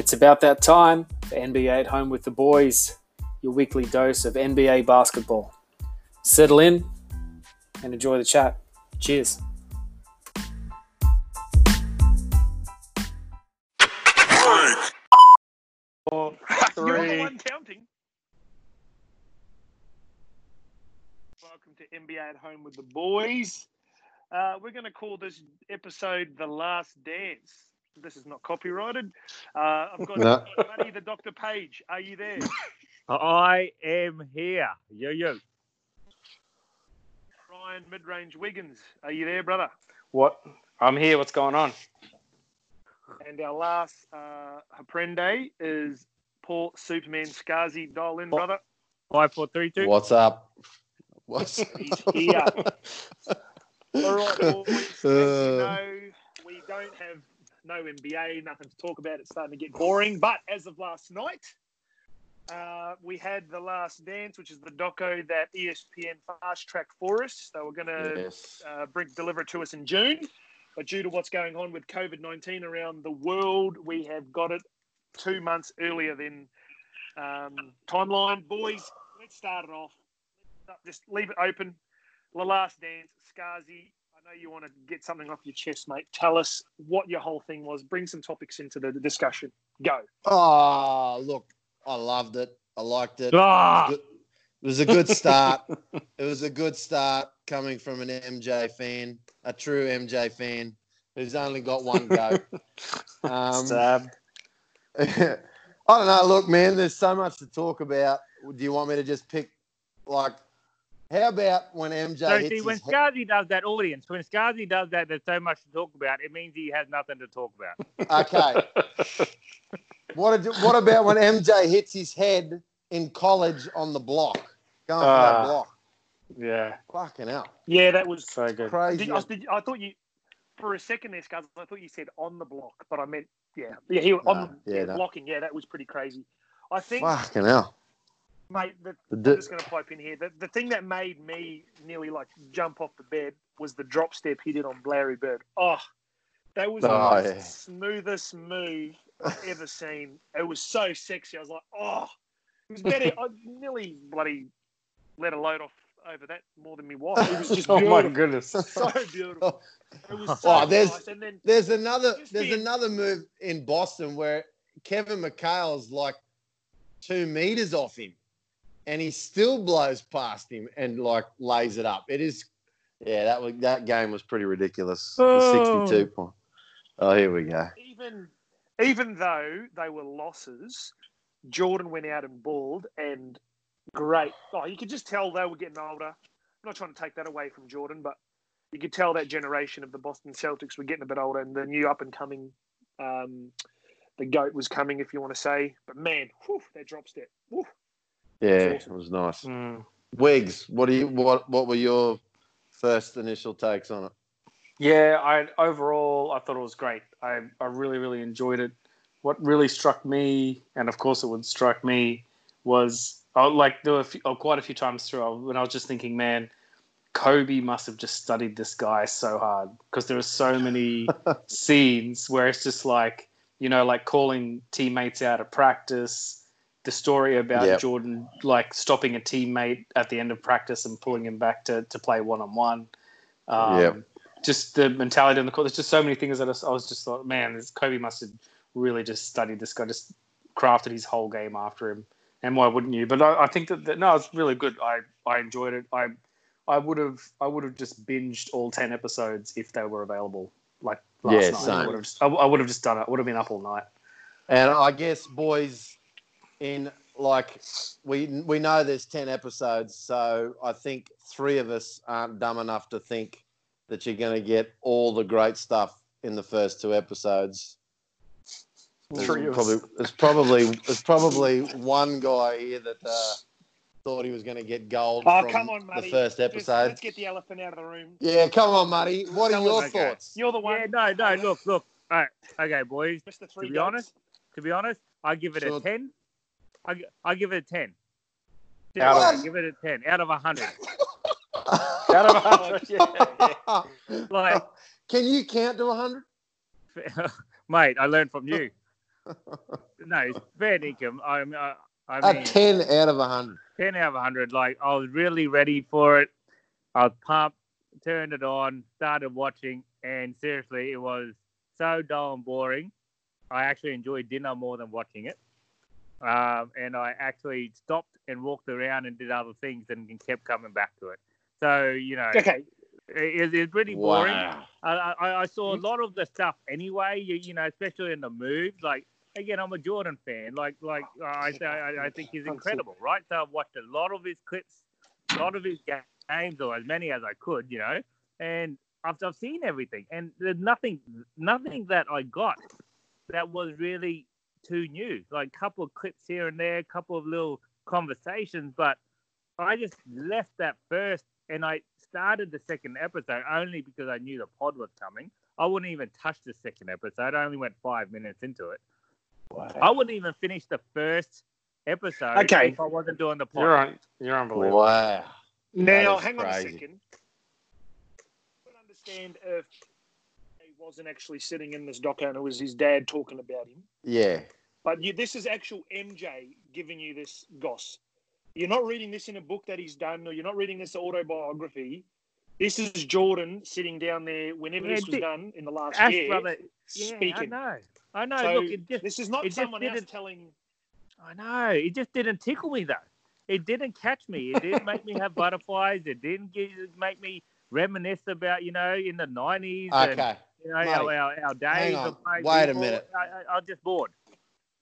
It's about that time for NBA at Home with the Boys, your weekly dose of NBA basketball. Settle in and enjoy the chat. Cheers. Four, You're three. counting. Welcome to NBA at Home with the Boys. Uh, we're going to call this episode The Last Dance. This is not copyrighted. Uh, I've got No. Buddy the Dr. Page. Are you there? I am here. Yo, yo. Ryan Midrange Wiggins. Are you there, brother? What? I'm here. What's going on? And our last uh, Aprende is Paul Superman Scarzy. Dial in, brother. Five, four, three, two. What's up? What's He's here. All right, boys. As you Uh. know, we don't have no NBA, nothing to talk about. It's starting to get boring. But as of last night, uh, we had The Last Dance, which is the doco that ESPN fast tracked for us. They were going to yes. uh, bring deliver it to us in June, but due to what's going on with COVID nineteen around the world, we have got it two months earlier than um, timeline. Boys, let's start it off. Just leave it open. The last dance, Skazi. I know you want to get something off your chest, mate. Tell us what your whole thing was. Bring some topics into the discussion. Go. Oh, look, I loved it. I liked it. Ah! It was a good start. it was a good start coming from an MJ fan, a true MJ fan who's only got one go. Um, Stabbed. I don't know. Look, man, there's so much to talk about. Do you want me to just pick, like, how about when MJ So hits see, when his head? Scarzy does that, audience, when Scarzy does that, there's so much to talk about. It means he has nothing to talk about. Okay. What, did- what about when MJ hits his head in college on the block? Going for that Ah. block. yeah, Fucking hell. Yeah, that was. so good. Crazy. Did, I, did, I thought you, for a second there, Scuzz, I thought you said on the block, but I meant yeah, yeah, he on No, the yeah, yeah, no. blocking. Yeah, that was pretty crazy. I think, Fucking hell. Mate, the, The I'm just going to pipe in here. The, the thing that made me nearly like jump off the bed was the drop step he did on Larry Bird. Oh, that was the Oh, most yeah. smoothest move I've ever seen. It was so sexy. I was like, oh, it was better. I nearly bloody let a load off over that more than me wife. It was just oh my goodness. so beautiful. It was oh, so Oh, there's- nice. And then There's another there's being- another move in Boston where Kevin McHale's like two meters off him and he still blows past him and like lays it up. It is yeah, that was that game was pretty ridiculous. The Oh. 62 point. Oh, here we go. even even though they were losses, Jordan went out and balled and great. Oh, you could just tell they were getting older. I'm not trying to take that away from Jordan, but you could tell that generation of the Boston Celtics were getting a bit older, and the new up and coming, um, the goat was coming, if you want to say. But man, whew, that drop step. Whew. Yeah, it was nice. Mm. Wigs, what do you what what were your first initial takes on it? Yeah, I overall I thought it was great. I, I really really enjoyed it. What really struck me, and of course it would strike me, was oh, like there were a few, oh, quite a few times through when I was just thinking, man, Kobe must have just studied this guy so hard because there are so many scenes where it's just like you know like calling teammates out of practice. The story about Yep. Jordan like stopping a teammate at the end of practice and pulling him back to, to play one on one. Yep. Just the mentality on the court. There's just so many things that I was- I was just thought, man, this Kobe must have really just studied this guy, just crafted his whole game after him. And why wouldn't you? But I, I think that, that no, it's really good. I, I enjoyed it. I I would have I would have just binged all ten episodes if they were available. Like last Yeah, night, I would have just, I, I would have just done it. I would have been up all night. And I guess, boys, in like we we know there's ten episodes, so I think three of us aren't dumb enough to think that you're going to get all the great stuff in the first two episodes. There's Three of probably there's probably there's probably one guy here that uh, thought he was going to get gold Oh, from come on, the Matty. first Just- episode. let's get the elephant out of the room. Yeah, come on, Muddy. What are Tell your us, okay. thoughts? You're the one, Yeah, no, no, look, look. All right, okay, boys. Mr. Three to be Goats. honest, To be honest, I give it Sure. a ten. I, gi- I give it a ten. Out of- I give it a ten out of a hundred. Out of hundred, yeah, yeah. Like, Can you count to hundred? mate, I learned from you. no, fair dinkum. I, I, I A mean, 10 out of 100. 10 out of 100. Like, I was really ready for it. I was pumped, turned it on, started watching, and seriously, it was so dull and boring. I actually enjoyed dinner more than watching it. Um, and I actually stopped and walked around and did other things and kept coming back to it. So, you know, Okay, it, it's pretty boring. Wow. I, I, I saw a lot of the stuff anyway. You, you know, especially in the moves. Like again, I'm a Jordan fan. Like like I I, I think he's incredible, right? So I've watched a lot of his clips, a lot of his games, or as many as I could, you know. And I've, I've seen everything, and there's nothing nothing that I got that was really too new. Like a couple of clips here and there, a couple of little conversations, but I just left that first and I started the second episode only because I knew the pod was coming. I wouldn't even touch the second episode. I only went five minutes into it. I wouldn't even finish the first episode Okay. if I wasn't doing the pod. You're un- you're unbelievable. Wow. now is hang on a second. I understand if he wasn't actually sitting in this doco and it was his dad talking about him. Yeah. But you, this is actual MJ giving you this goss. You're not reading this in a book that he's done, or you're not reading this autobiography. This is Jordan sitting down there whenever Yeah, this was done in the last Ash year, brother, yeah, I speaking. know. I know. So Look, it just this is not it just someone else didn't- telling. I know. It just didn't tickle me though. It didn't catch me. It didn't make me have butterflies. It didn't give, make me reminisce about you know in the nineties and Okay. You know our, Mate, our, our days. hang of on. playing Wait a minute. I, I, I'm just bored.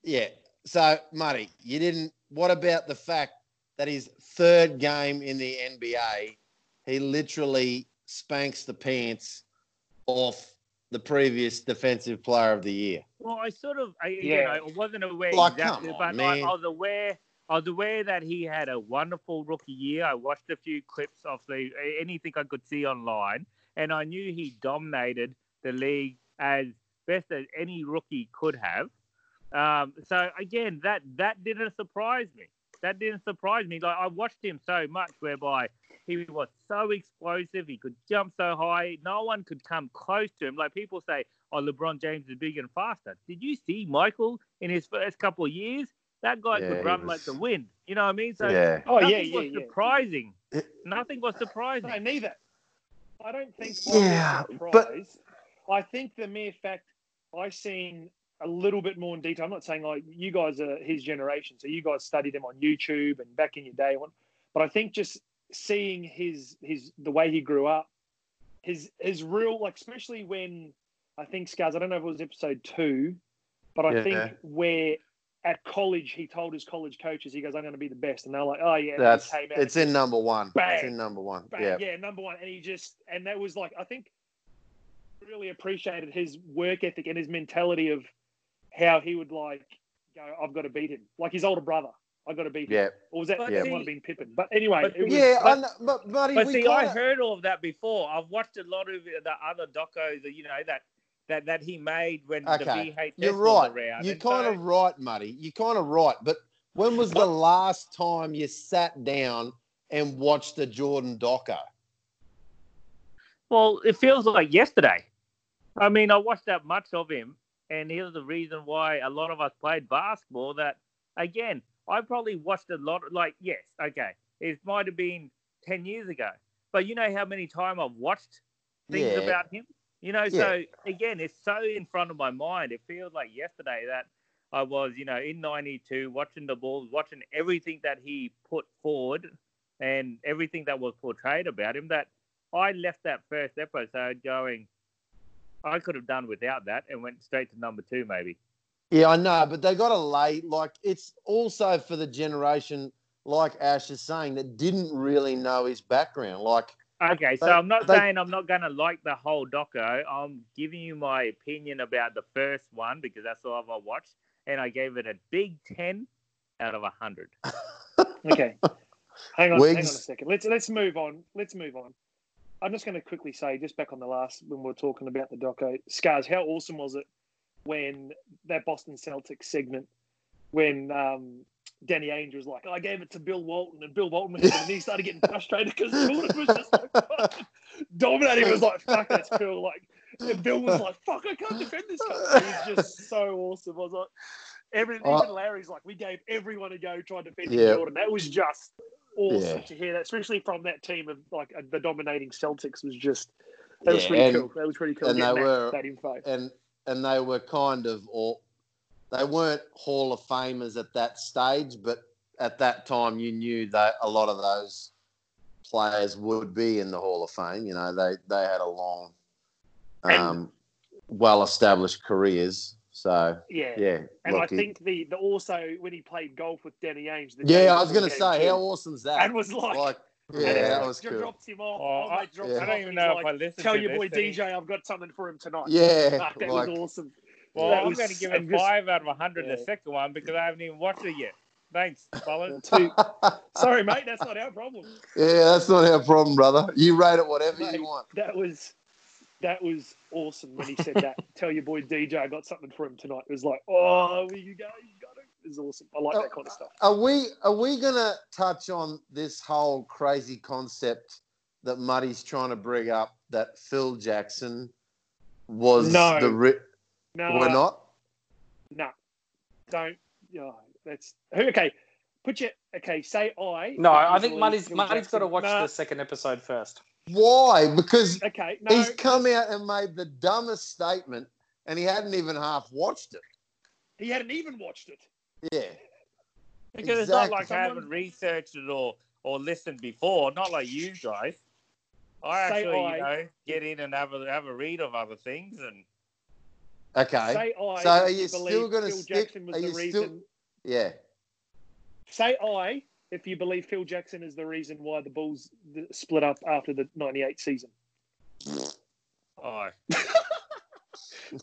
Yeah. So, Muddy, you didn't. What about the fact that his third game in the NBA, he literally spanks the pants off the previous Defensive Player of the Year? Well, I sort of, I, Yeah. you know, I wasn't aware Like, exactly, come on, but I, man. I was aware. I was aware that he had a wonderful rookie year. I watched a few clips of the anything I could see online, and I knew he dominated the league as best as any rookie could have. Um, so again, that that didn't surprise me. That didn't surprise me. Like I watched him so much, whereby he was so explosive. He could jump so high. No one could come close to him. Like people say, "Oh, LeBron James is bigger and faster." Did you see Michael in his first couple of years? That guy Yeah, could run was- like the wind. You know what I mean? So yeah. Oh yeah, yeah, was yeah. surprising. It- Nothing was surprising. No, neither. I don't think. Yeah, but- surprised. I think the mere fact I seen a little bit more in detail. I'm not saying like you guys are his generation, so you guys studied him on YouTube and back in your day. One, but I think just seeing his his the way he grew up, his his real like, especially when I think Scars. I don't know if it was episode two, but I Yeah. think where at college he told his college coaches he goes, "I'm going to be the best," and they're like, "Oh yeah." That's it's in number one. It's in number one. Bang, Yeah. yeah, number one. And he just, and that was like, I think, really appreciated his work ethic and his mentality of how he would like go, I've got to beat him. Like his older brother, I've got to beat him. Yeah. Or was that, But that see- might have been Pippen. But anyway, but- it was, Yeah, I but- but buddy, But we see, I kinda- heard all of that before. I've watched a lot of the other docos, you know, that that, that he made when the Okay, VHS You're was right. around. You're And kind so- of right, Muddy. You're kind of right. But when was the last time you sat down and watched the Jordan doco? Well, it feels like yesterday. I mean, I watched that much of him, and here's the reason why a lot of us played basketball. That again, I probably watched a lot. Like, yes, okay, it might have been ten years ago, but you know how many times I've watched things Yeah. about him. You know, Yeah. so again, it's so in front of my mind. It feels like yesterday that I was, you know, in '92 watching the Bulls, watching everything that he put forward and everything that was portrayed about him. That I left that first episode going, I could have done without that and went straight to number two, maybe. Yeah, I know, but they got to lay like it's also for the generation like Ash is saying that didn't really know his background. Like, Okay, so They- I'm not they- saying I'm not going to like the whole doco. I'm giving you my opinion about the first one because that's all I've watched, and I gave it a big 10 out of 100. okay. hang on, hang on a second. Let's let's move on. Let's move on. I'm just going to quickly say, just back on the last when we were talking about the doco, Scars. How awesome was it when that Boston Celtics segment when um, Danny Ainge was like, I gave it to Bill Walton, and Bill Walton was and he started getting frustrated because Jordan was just like dominating. It was like, fuck, that's cool. Like, And Bill was like, "Fuck, I can't defend this guy." He was just so awesome. I was like, every, even Larry's like, "We gave everyone a go trying to defend Yeah. Jordan." That was just awesome Yeah. to hear that, especially from that team of like uh, the dominating Celtics. Was just that was Yeah, pretty and- cool. That was pretty cool. and they that, were- that info. and and they were kind of all they weren't Hall of Famers at that stage, but at that time you knew that a lot of those players would be in the Hall of Fame. You know, they they had a long, um, well established careers. So Yeah. yeah, And I think the, the also when he played golf with Danny Ainge. The yeah, I was going to say too, how awesome's that? and was like, like, and yeah, then that was dro- cool. drops him off. Oh, Oh, I, mate, yeah. him I don't even know like, if I listened Tell to your this. boy and he- DJ I've got something for him tonight. Yeah, Fuck, that like, was awesome. Well, That I'm going to give and it just- five out of 100 Yeah. the second one because I haven't even watched it yet. Thanks, fellas. Two. Sorry, mate, that's not our problem. yeah, that's not our problem, brother. You rate it whatever Mate, you want. That was that was awesome when he said that. Tell your boy DJ I got something for him tonight. It was like, oh, you go, you got it. It was awesome. I like uh, that kind of stuff. Are we are we gonna touch on this whole crazy concept that Muddy's trying to bring up that Phil Jackson was No. the ri- No, we're not? No, don't. Oh, that's okay. Put your okay. Say I. No, I think Muddy's Muddy's got to watch Nah, the second episode first. Why? Because Okay, no. he's come out and made the dumbest statement and he hadn't even half watched it. He hadn't even watched it. Yeah. Because it's not Exactly. like I haven't researched it or, or listened before, not like you guys. I Say actually, I. you know, get in and have a, have a read of other things. and Okay. Say I. So are you still gonna stick- Jackson was are the you reason. still- yeah. Say I if you believe Phil Jackson is the reason why the Bulls split up after the '98 season. Oh,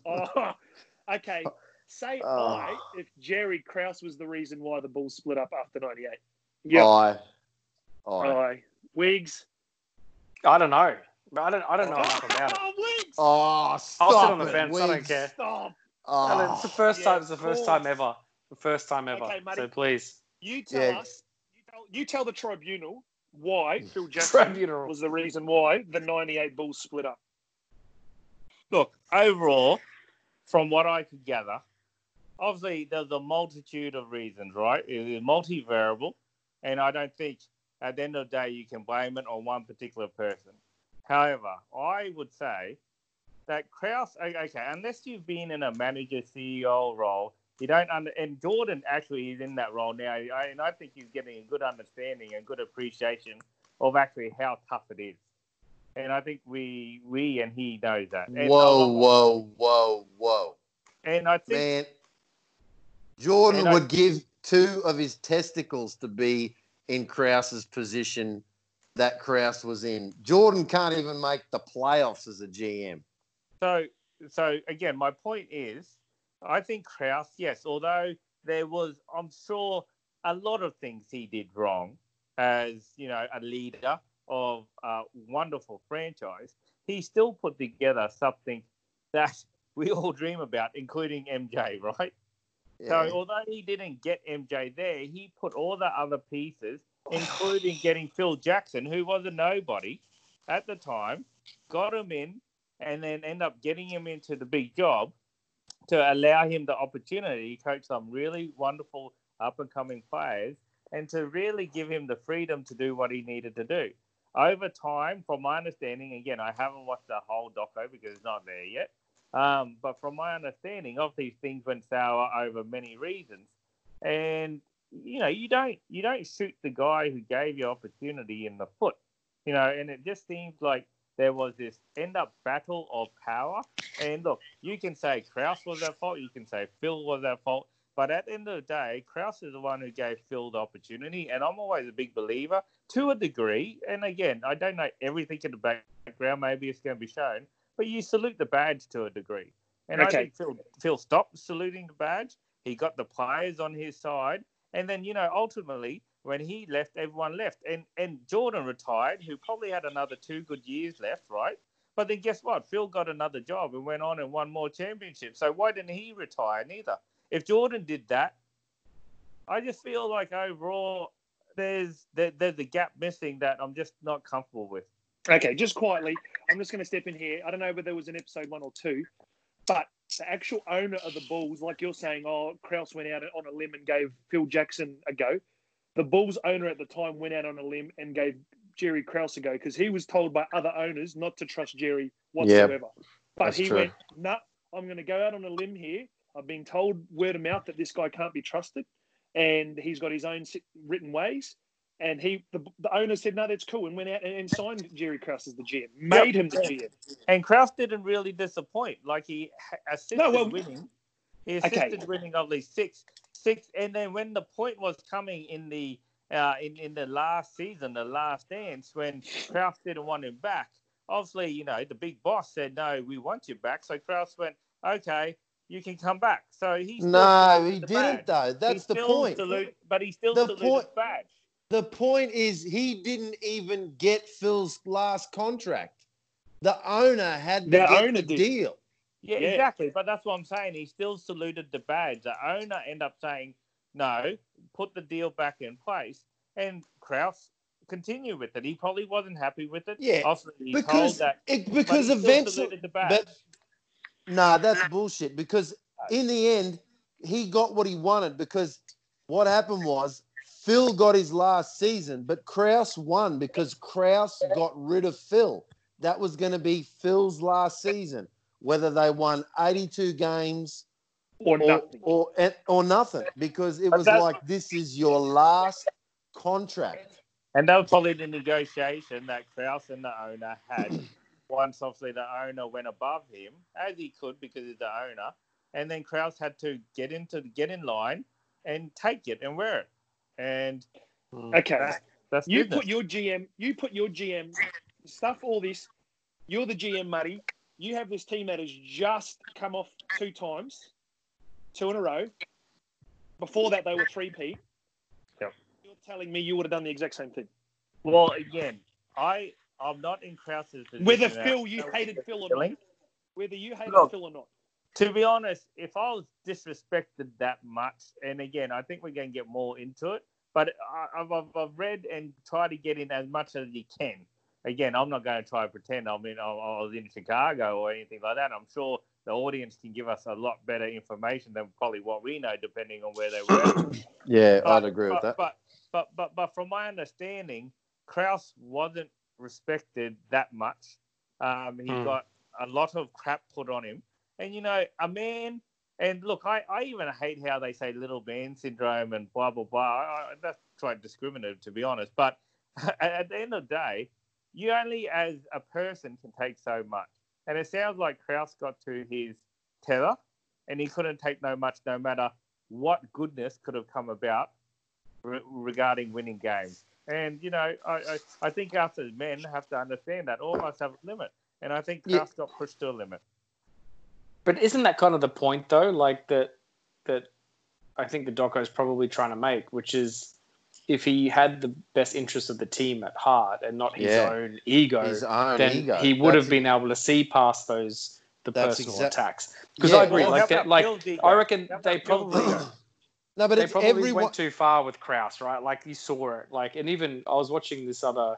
Oh, okay. Say Oh. I if Jerry Krause was the reason why the Bulls split up after '98. Yeah. I. I. Aye. Wigs. I don't know. I don't. I don't know enough about it. Oh, Wigs. Oh, stop I'll sit on the it, fence. I don't care. Stop. Oh, it's the first yeah, time. It's the of first time ever. The first time ever. Okay, so please. You tell Yeah. us. You tell, the tribunal why hmm. Phil Jackson Tribunal. was the reason why the '98 Bulls split up. look, overall, from what I could gather, obviously there's a multitude of reasons, right? It is multivariable, and I don't think at the end of the day you can blame it on one particular person. However, I would say that Krause, okay, unless you've been in a manager CEO role, you don't under, and Jordan actually is in that role now, I, and I think he's getting a good understanding and good appreciation of actually how tough it is. And I think we, we and he knows that. And Whoa, whoa, whoa, whoa. And I think Man, Jordan And I- would give two of his testicles to be in Krause's position that Krause was in. Jordan can't even make the playoffs as a GM. So, so again, my point is, I think Krause, yes, although there was, I'm sure, a lot of things he did wrong as you know a leader of a wonderful franchise, he still put together something that we all dream about, including MJ, right? Yeah. So although he didn't get MJ there, he put all the other pieces, including getting Phil Jackson, who was a nobody at the time, got him in, and then end up getting him into the big job to allow him the opportunity to coach some really wonderful up and coming players and to really give him the freedom to do what he needed to do. Over time, from my understanding, again, I haven't watched the whole doco because it's not there yet. Um, but from my understanding of these things went sour over many reasons. And you know, you don't you don't shoot the guy who gave you opportunity in the foot. You know, and it just seems like there was this end up battle of power. And look, you can say Krause was at fault, you can say Phil was at fault, but at the end of the day, Krause is the one who gave Phil the opportunity. And I'm always a big believer to a degree. And again, I don't know everything in the background. Maybe it's going to be shown, but you salute the badge to a degree. And I think Phil, Phil stopped saluting the badge. He got the players on his side. And then, you know, ultimately, when he left, everyone left. And and Jordan retired, who probably had another two good years left, right? But then guess what? Phil got another job and went on and won more championships. So why didn't he retire neither? If Jordan did that, I just feel like overall there's there, there's a gap missing that I'm just not comfortable with. Okay, just quietly, I'm just going to step in here. I don't know whether there was an episode one or two, but the actual owner of the Bulls, like you're saying, oh, Krause went out on a limb and gave Phil Jackson a go. The Bulls owner at the time went out on a limb and gave Jerry Krause a go because he was told by other owners not to trust Jerry whatsoever. but that's he true. went, no, nah, I'm going to go out on a limb here. I've been told word of mouth that this guy can't be trusted and he's got his own written ways. And he, the, the owner said, no, that's cool, and went out and, and signed Jerry Krause as the GM, made him the GM. And Krause didn't really disappoint. Like he ha- assisted No, well- winning. He Okay. assisted winning of the six, six, and then when the point was coming in the uh, in in the last season, the last dance, when Krause didn't want him back, obviously, you know, the big boss said, "No, we want you back." So Krause went, "Okay, you can come back." So he No, he didn't badge. though. He That's the point. salute- but he still The point- the badge. The point is he didn't even get Phil's last contract. The owner had to The get owner the did. deal. Yeah, Yeah. exactly. But that's what I'm saying. He still saluted the badge. The owner end up saying, no, put the deal back in place. And Krause continued with it. He probably wasn't happy with it. Yeah, Obviously, he told Because that. it, because he eventually saluted the badge. But nah, that's bullshit. Because in the end, he got what he wanted. Because what happened was Phil got his last season, but Krause won because Krause got rid of Phil. That was going to be Phil's last season, whether they won 82 games Or or nothing. or, or nothing, because it But was like this is your last contract. And that was probably the negotiation that Krause and the owner had. Once, obviously, the owner went above him, as he could because he's the owner. And then Krause had to get into get in line and take it and wear it. And hmm. Okay. that, that's You business. put your GM, you put your GM, stuff all this. You're the GM, Muddy. You have this team that has just come off two times, two in a row. Before that, they were three-peat. Yep. You're telling me you would have done the exact same thing. Well, again, I I'm not in Krause's position. Whether. Phil, you hated Phil or not. Whether you hated Look. Phil or not. To be honest, if I was disrespected that much, and again, I think we're going to get more into it, but I, I've, I've, I've read and tried to get in as much as you can. Again, I'm not going to try to pretend I'm in, I I was in Chicago or anything like that. I'm sure the audience can give us a lot better information than probably what we know, depending on where they were. Yeah, But- I'd agree with that. but, But, but but but from my understanding, Krause wasn't respected that much. Um, he Hmm. got a lot of crap put on him, and you know, a man. And look, I, I even hate how they say little man syndrome and blah blah blah. I, I, that's quite discriminative, to be honest. But at, at the end of the day, you only as a person can take so much. And it sounds like Krause got to his tether, and he couldn't take no much, no matter what goodness could have come about re- regarding winning games. And you know, I, I, I think us as men have to understand that all of us have a limit, and I think Yeah. Krause got pushed to a limit. But isn't that kind of the point though? Like that that I think the doco is probably trying to make, which is if he had the best interest of the team at heart and not his Yeah. own ego, His own then ego. he would have That's- been able to see past those the That's personal exact- attacks. Because Yeah, I agree, Well, like how that, like I reckon How they probably? No, but they it's probably everyone. went too far with Krause, right? Like you saw it, like, and even I was watching this other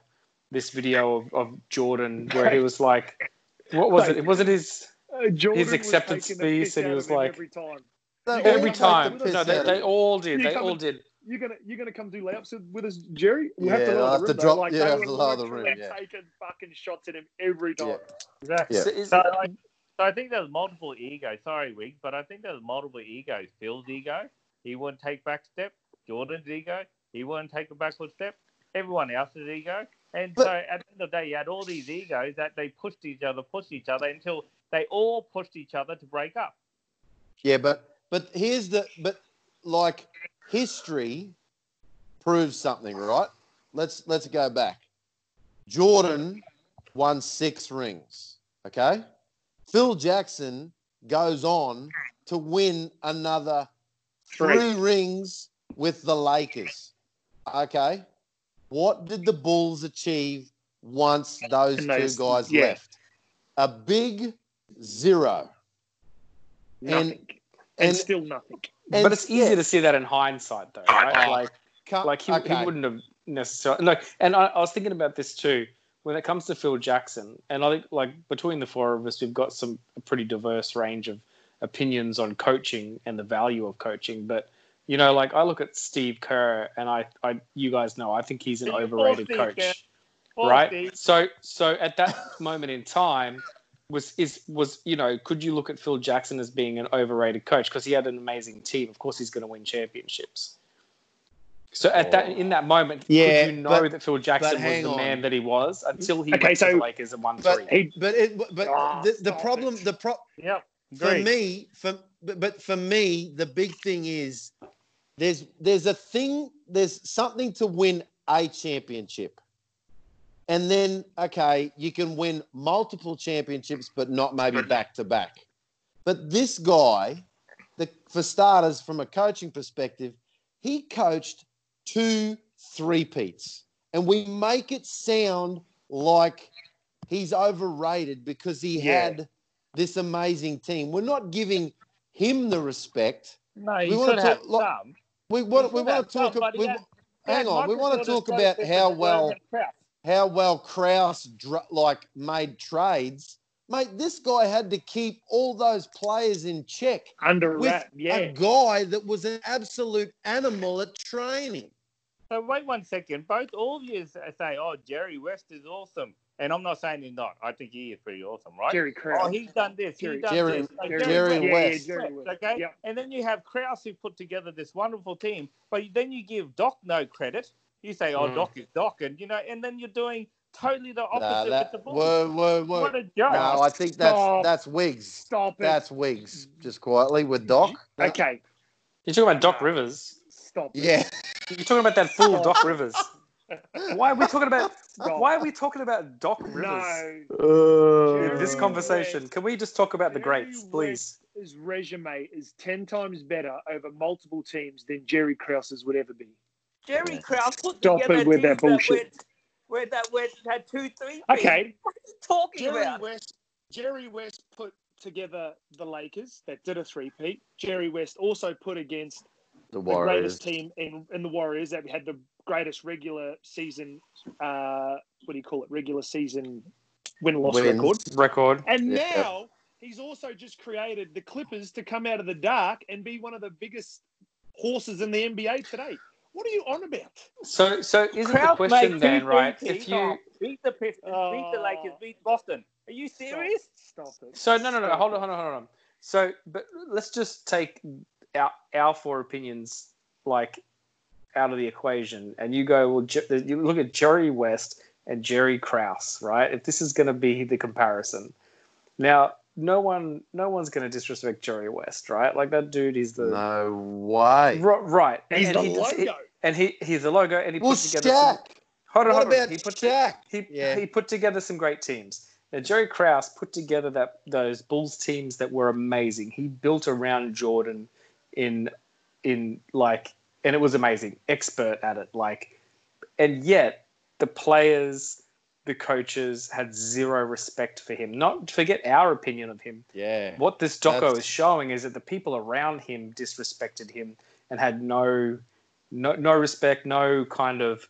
this video of, of Jordan where he was like, what was it? It wasn't his Uh, Jordan His acceptance taking speech, and he was of like- every time. Every time. No, they, they all did. They all did. You're gonna you're gonna come do layups with us, Jerry. We'll have Yeah, to I'll have the to rim. though. drop- Like, yeah, they I'll have to lower the literally rim, yeah. taking fucking shots at him every time. Yeah. Exactly. Yeah. So is- So I, so I think there's multiple egos. Sorry, Wig, but I think there's multiple egos. Phil's ego, he wouldn't take back step. Jordan's ego, he wouldn't take a backward step. Everyone else's ego. And But- so at the end of the day, you had all these egos that they pushed each other, pushed each other until they all pushed each other to break up. Yeah, but but here's the but like history proves something, right? Let's let's go back. Jordan won six rings. Okay, Phil Jackson goes on to win another three rings with the Lakers. Okay, what did the Bulls achieve once those And two guys yeah. left? A big zero. Nothing. And- And, and- still nothing. And but it's easy yeah, to see that in hindsight, though, right? Oh, Like, can't- like he, okay. he wouldn't have necessarily like. And I, I was thinking about this too when it comes to Phil Jackson, and I think like between the four of us, we've got some a pretty diverse range of opinions on coaching and the value of coaching. But you know, like I look at Steve Kerr, and I, I you guys know, I think he's an overrated coach, right? So, so at that moment in time, was is was you know, could you look at Phil Jackson as being an overrated coach because he had an amazing team? Of course, he's going to win championships. So at that in that moment, Yeah, could you know but- that Phil Jackson was the on. man that he was until he Okay, went to so- the Lakers and won But three? He- but it, but Ah, the, the problem it. the pro, Yep. for Agreed. me for but, but for me the big thing is there's there's a thing there's something to win a championship and then okay you can win multiple championships but not maybe back to back but this guy the for starters from a coaching perspective he coached two three peats and we make it sound like he's overrated because he Yeah. had this amazing team. We're not giving him the respect. No, you We wanna should have talk lo- some. We want, we want to talk. some, We, had- hang on, we want to talk about how well crap. How well Krause dr- like made trades. Mate, this guy had to keep all those players in check Under with wrap, yeah. a guy that was an absolute animal at training. So wait one second. Both all of you say, "Oh, Jerry West is awesome," and I'm not saying he's not. I think he is pretty awesome, right? Jerry Krause. Oh, he's done this. Jerry- He's done Jerry- this. Like Jerry, Jerry yeah, West. Yeah, Jerry West. Okay, Yeah. and then you have Krause who put together this wonderful team, but then you give Doc no credit. You say, "Oh, Mm. Doc is Doc," and you know, and then you're doing totally the Nah, opposite that, with the Bulls. whoa, whoa, whoa. What a joke! No, I think that's Stop. that's Wigs. Stop it. That's Wigs. Just quietly with Doc. okay. You're talking about Doc Rivers. Stop. it. Yeah. You're talking about that fool Doc Rivers. Why are we talking about? Stop. Why are we talking about Doc Rivers No. in this conversation? West. Can we just talk about the greats, please? His resume is 10 times better over multiple teams than Jerry Krause's would ever be. Jerry Krause put Stop together it with that teams bullshit. went- where that went had two, three. Okay. What are you talking Jerry about? West Jerry West put together the Lakers that did a three-peat. Jerry West also put against The the greatest team in, in the Warriors that had the greatest regular season uh what do you call it? Regular season win-loss record. Record. And Yeah. now he's also just created the Clippers to come out of the dark and be one of the biggest horses in the NBA today. What are you on about? So, so isn't the question then, right? three-peats. If you beat the Pistons, beat the Oh. Lakers, beat Boston. Are you serious? Stop, Stop it. so no, no, no, hold on, hold on, hold on. So, but let's just take our our four opinions like out of the equation, and you go, well, you look at Jerry West and Jerry Krause, right? If this is going to be the comparison, now no one, no one's going to disrespect Jerry West, right? Like that dude is the No way. Ri- right, and, He's and the he does- he- logo. and he he's the logo, and he Well, put together. Some, Shaq. hold on, What hold on. about He put Shaq? he, Yeah. he put together some great teams. Now, Jerry Krause put together that those Bulls teams that were amazing. He built around Jordan in in like, and it was amazing. Expert at it, like, and yet the players, the coaches had zero respect for him. Not forget our opinion of him. Yeah. What this doco That's- is showing is that the people around him disrespected him and had no no no respect, no kind of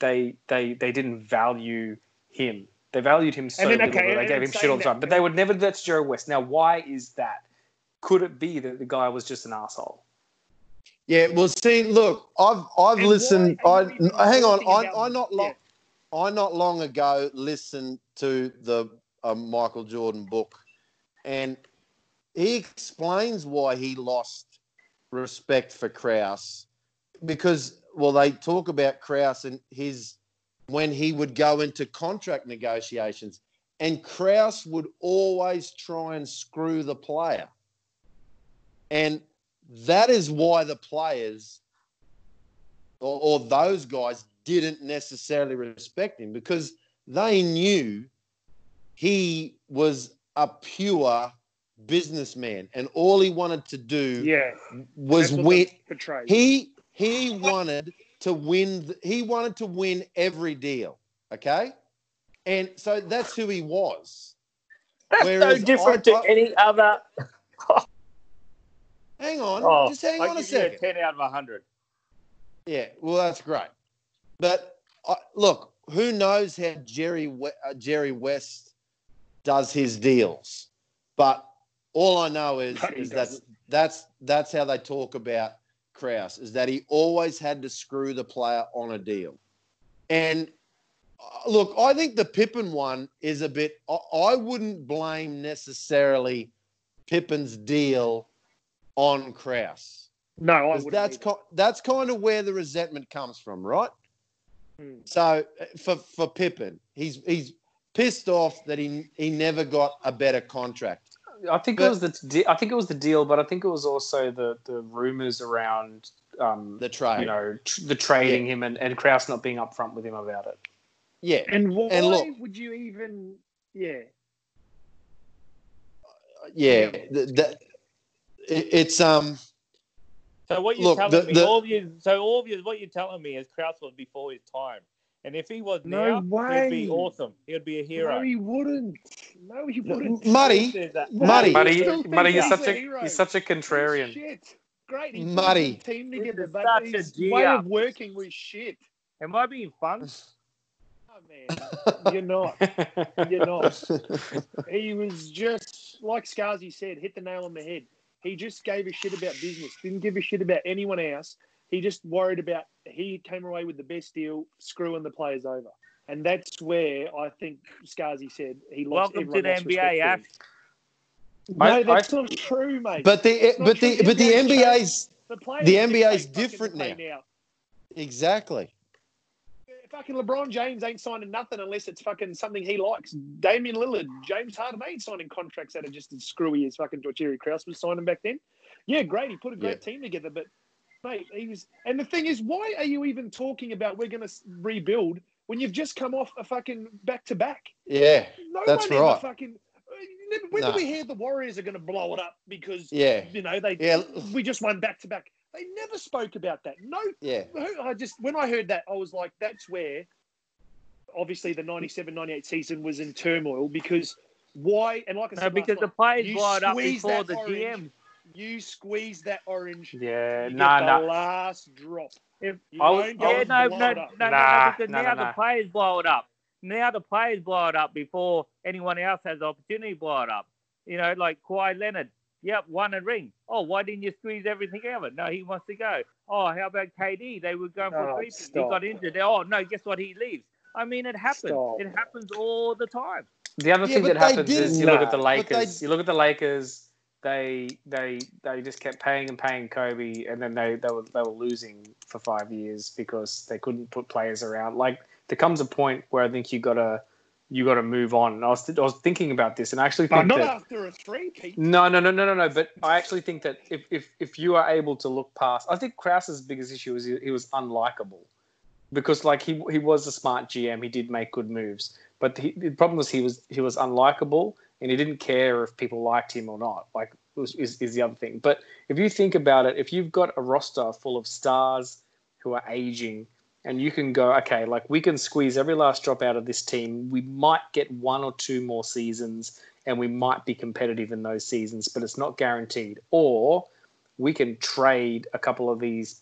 they they they didn't value him. They valued him so then, little okay, that they gave him shit all the time. But they would never do that to Jerry West. Now, why is that? Could it be that the guy was just an asshole? Yeah, well, see, look, I've I've And listened. why I are hang on. talking I am I not long. I not long ago listened to the uh, Michael Jordan book, and he explains why he lost respect for Krause because well, they talk about Krause and his when he would go into contract negotiations, and Krause would always try and screw the player, and that is why the players or, or those guys didn't necessarily respect him because they knew he was a pure businessman and all he wanted to do Yeah. was win he he wanted to win th- he wanted to win every deal okay and so that's who he was That's Whereas no different I- to I- any other. hang on Oh, just hang I on a a second ten out of hundred. Yeah, well, that's great. But I, look, who knows how Jerry uh, Jerry West does his deals, but all I know is is that doesn't. that's that's how they talk about Krause is that he always had to screw the player on a deal, and uh, look, I think the Pippen one is a bit. I, I wouldn't blame necessarily Pippen's deal on Krause. No, I would. that's ki- that's kind of where the resentment comes from, right? Hmm. So uh, for for Pippen, he's he's pissed off that he he never got a better contract. I think But- it was the de- I think it was the deal, but I think it was also the the rumors around um, The trade, you know tr- the trading him and and Krause not being upfront with him about it. yeah, And why And look- would you even? Yeah. yeah. th- that- it- it's um So what you're Look, telling the- me, the- all of you, so all of you, what you're telling me is Krause was before his time, and if he was No now, he'd be awesome. He'd be a hero. No, he wouldn't. No, he wouldn't. Muddy, Muddy. Muddy, He still Muddy, thinks he's he's such a a hero. he's such a contrarian. Shit. Great. He Muddy. put the team This together, is but such a his G way up. of working was shit. Am I being fun? Oh, man. You're not. You're not. He was just like Scarzy said, hit the nail on the head. He just gave a shit about business. Didn't give a shit about anyone else. He just worried about he came away with the best deal, screwing the players over. And that's where I think Scarzy said he lost. Welcome to the lost NBA, for Ash. him. No, I- that's not true, mate. but the not but the but the NBA's NBA's the, players the dictate NBA is different play now. exactly. Fucking LeBron James ain't signing nothing unless it's fucking something he likes. Damian Lillard, James Harden ain't signing contracts that are just as screwy as fucking Jerry Krause was signing back then. Yeah, great. He put a great team together, but mate, he was. And the thing is, why are you even talking about we're going to rebuild when you've just come off a fucking back to back? Yeah, No That's one right. fucking. When Nah. do we hear the Warriors are going to blow it up because yeah, you know they Yeah. we just won back to back? They never spoke about that. No yeah. I just when I heard that, I was like, that's where obviously the 97-98 season was in turmoil because why? And like I No, said, because last the players you blow it up before the orange. GM. you squeeze that orange, Yeah, no, nah, get nah. the last drop. If- You I was, don't I go Yeah, would no, blow no, it no, up. no, no, Nah, because nah, now nah, nah. the players blow it up. Now the players blow it up before anyone else has the opportunity to blow it up. You know, like Kawhi Leonard. Yep, won a ring. Oh, why didn't you squeeze everything out of it? No, he wants to go. Oh, how about KD? They were going for Oh, three. He stop. got injured. Oh no, guess what? He leaves. I mean, it happens. Stop. It happens all the time. The other Yeah, thing that happens is you look at the Lakers. they- You look at the Lakers. They they they just kept paying and paying Kobe, and then they, they were they were losing for five years because they couldn't put players around. Like there comes a point where I think you gotta you gotta move on. And I was I was thinking about this, and I actually But think not that after a three, Pete. no, no, no, no, no, no. But I actually think that if, if, if you are able to look past, I think Krause's biggest issue is he, he was unlikable because like he he was a smart GM, he did make good moves, but he, the problem was he was he was unlikable and he didn't care if people liked him or not. Like was, is is the other thing. But if you think about it, if you've got a roster full of stars who are aging. And you can go, okay, like we can squeeze every last drop out of this team. We might get one or two more seasons and we might be competitive in those seasons, but it's not guaranteed. Or we can trade a couple of these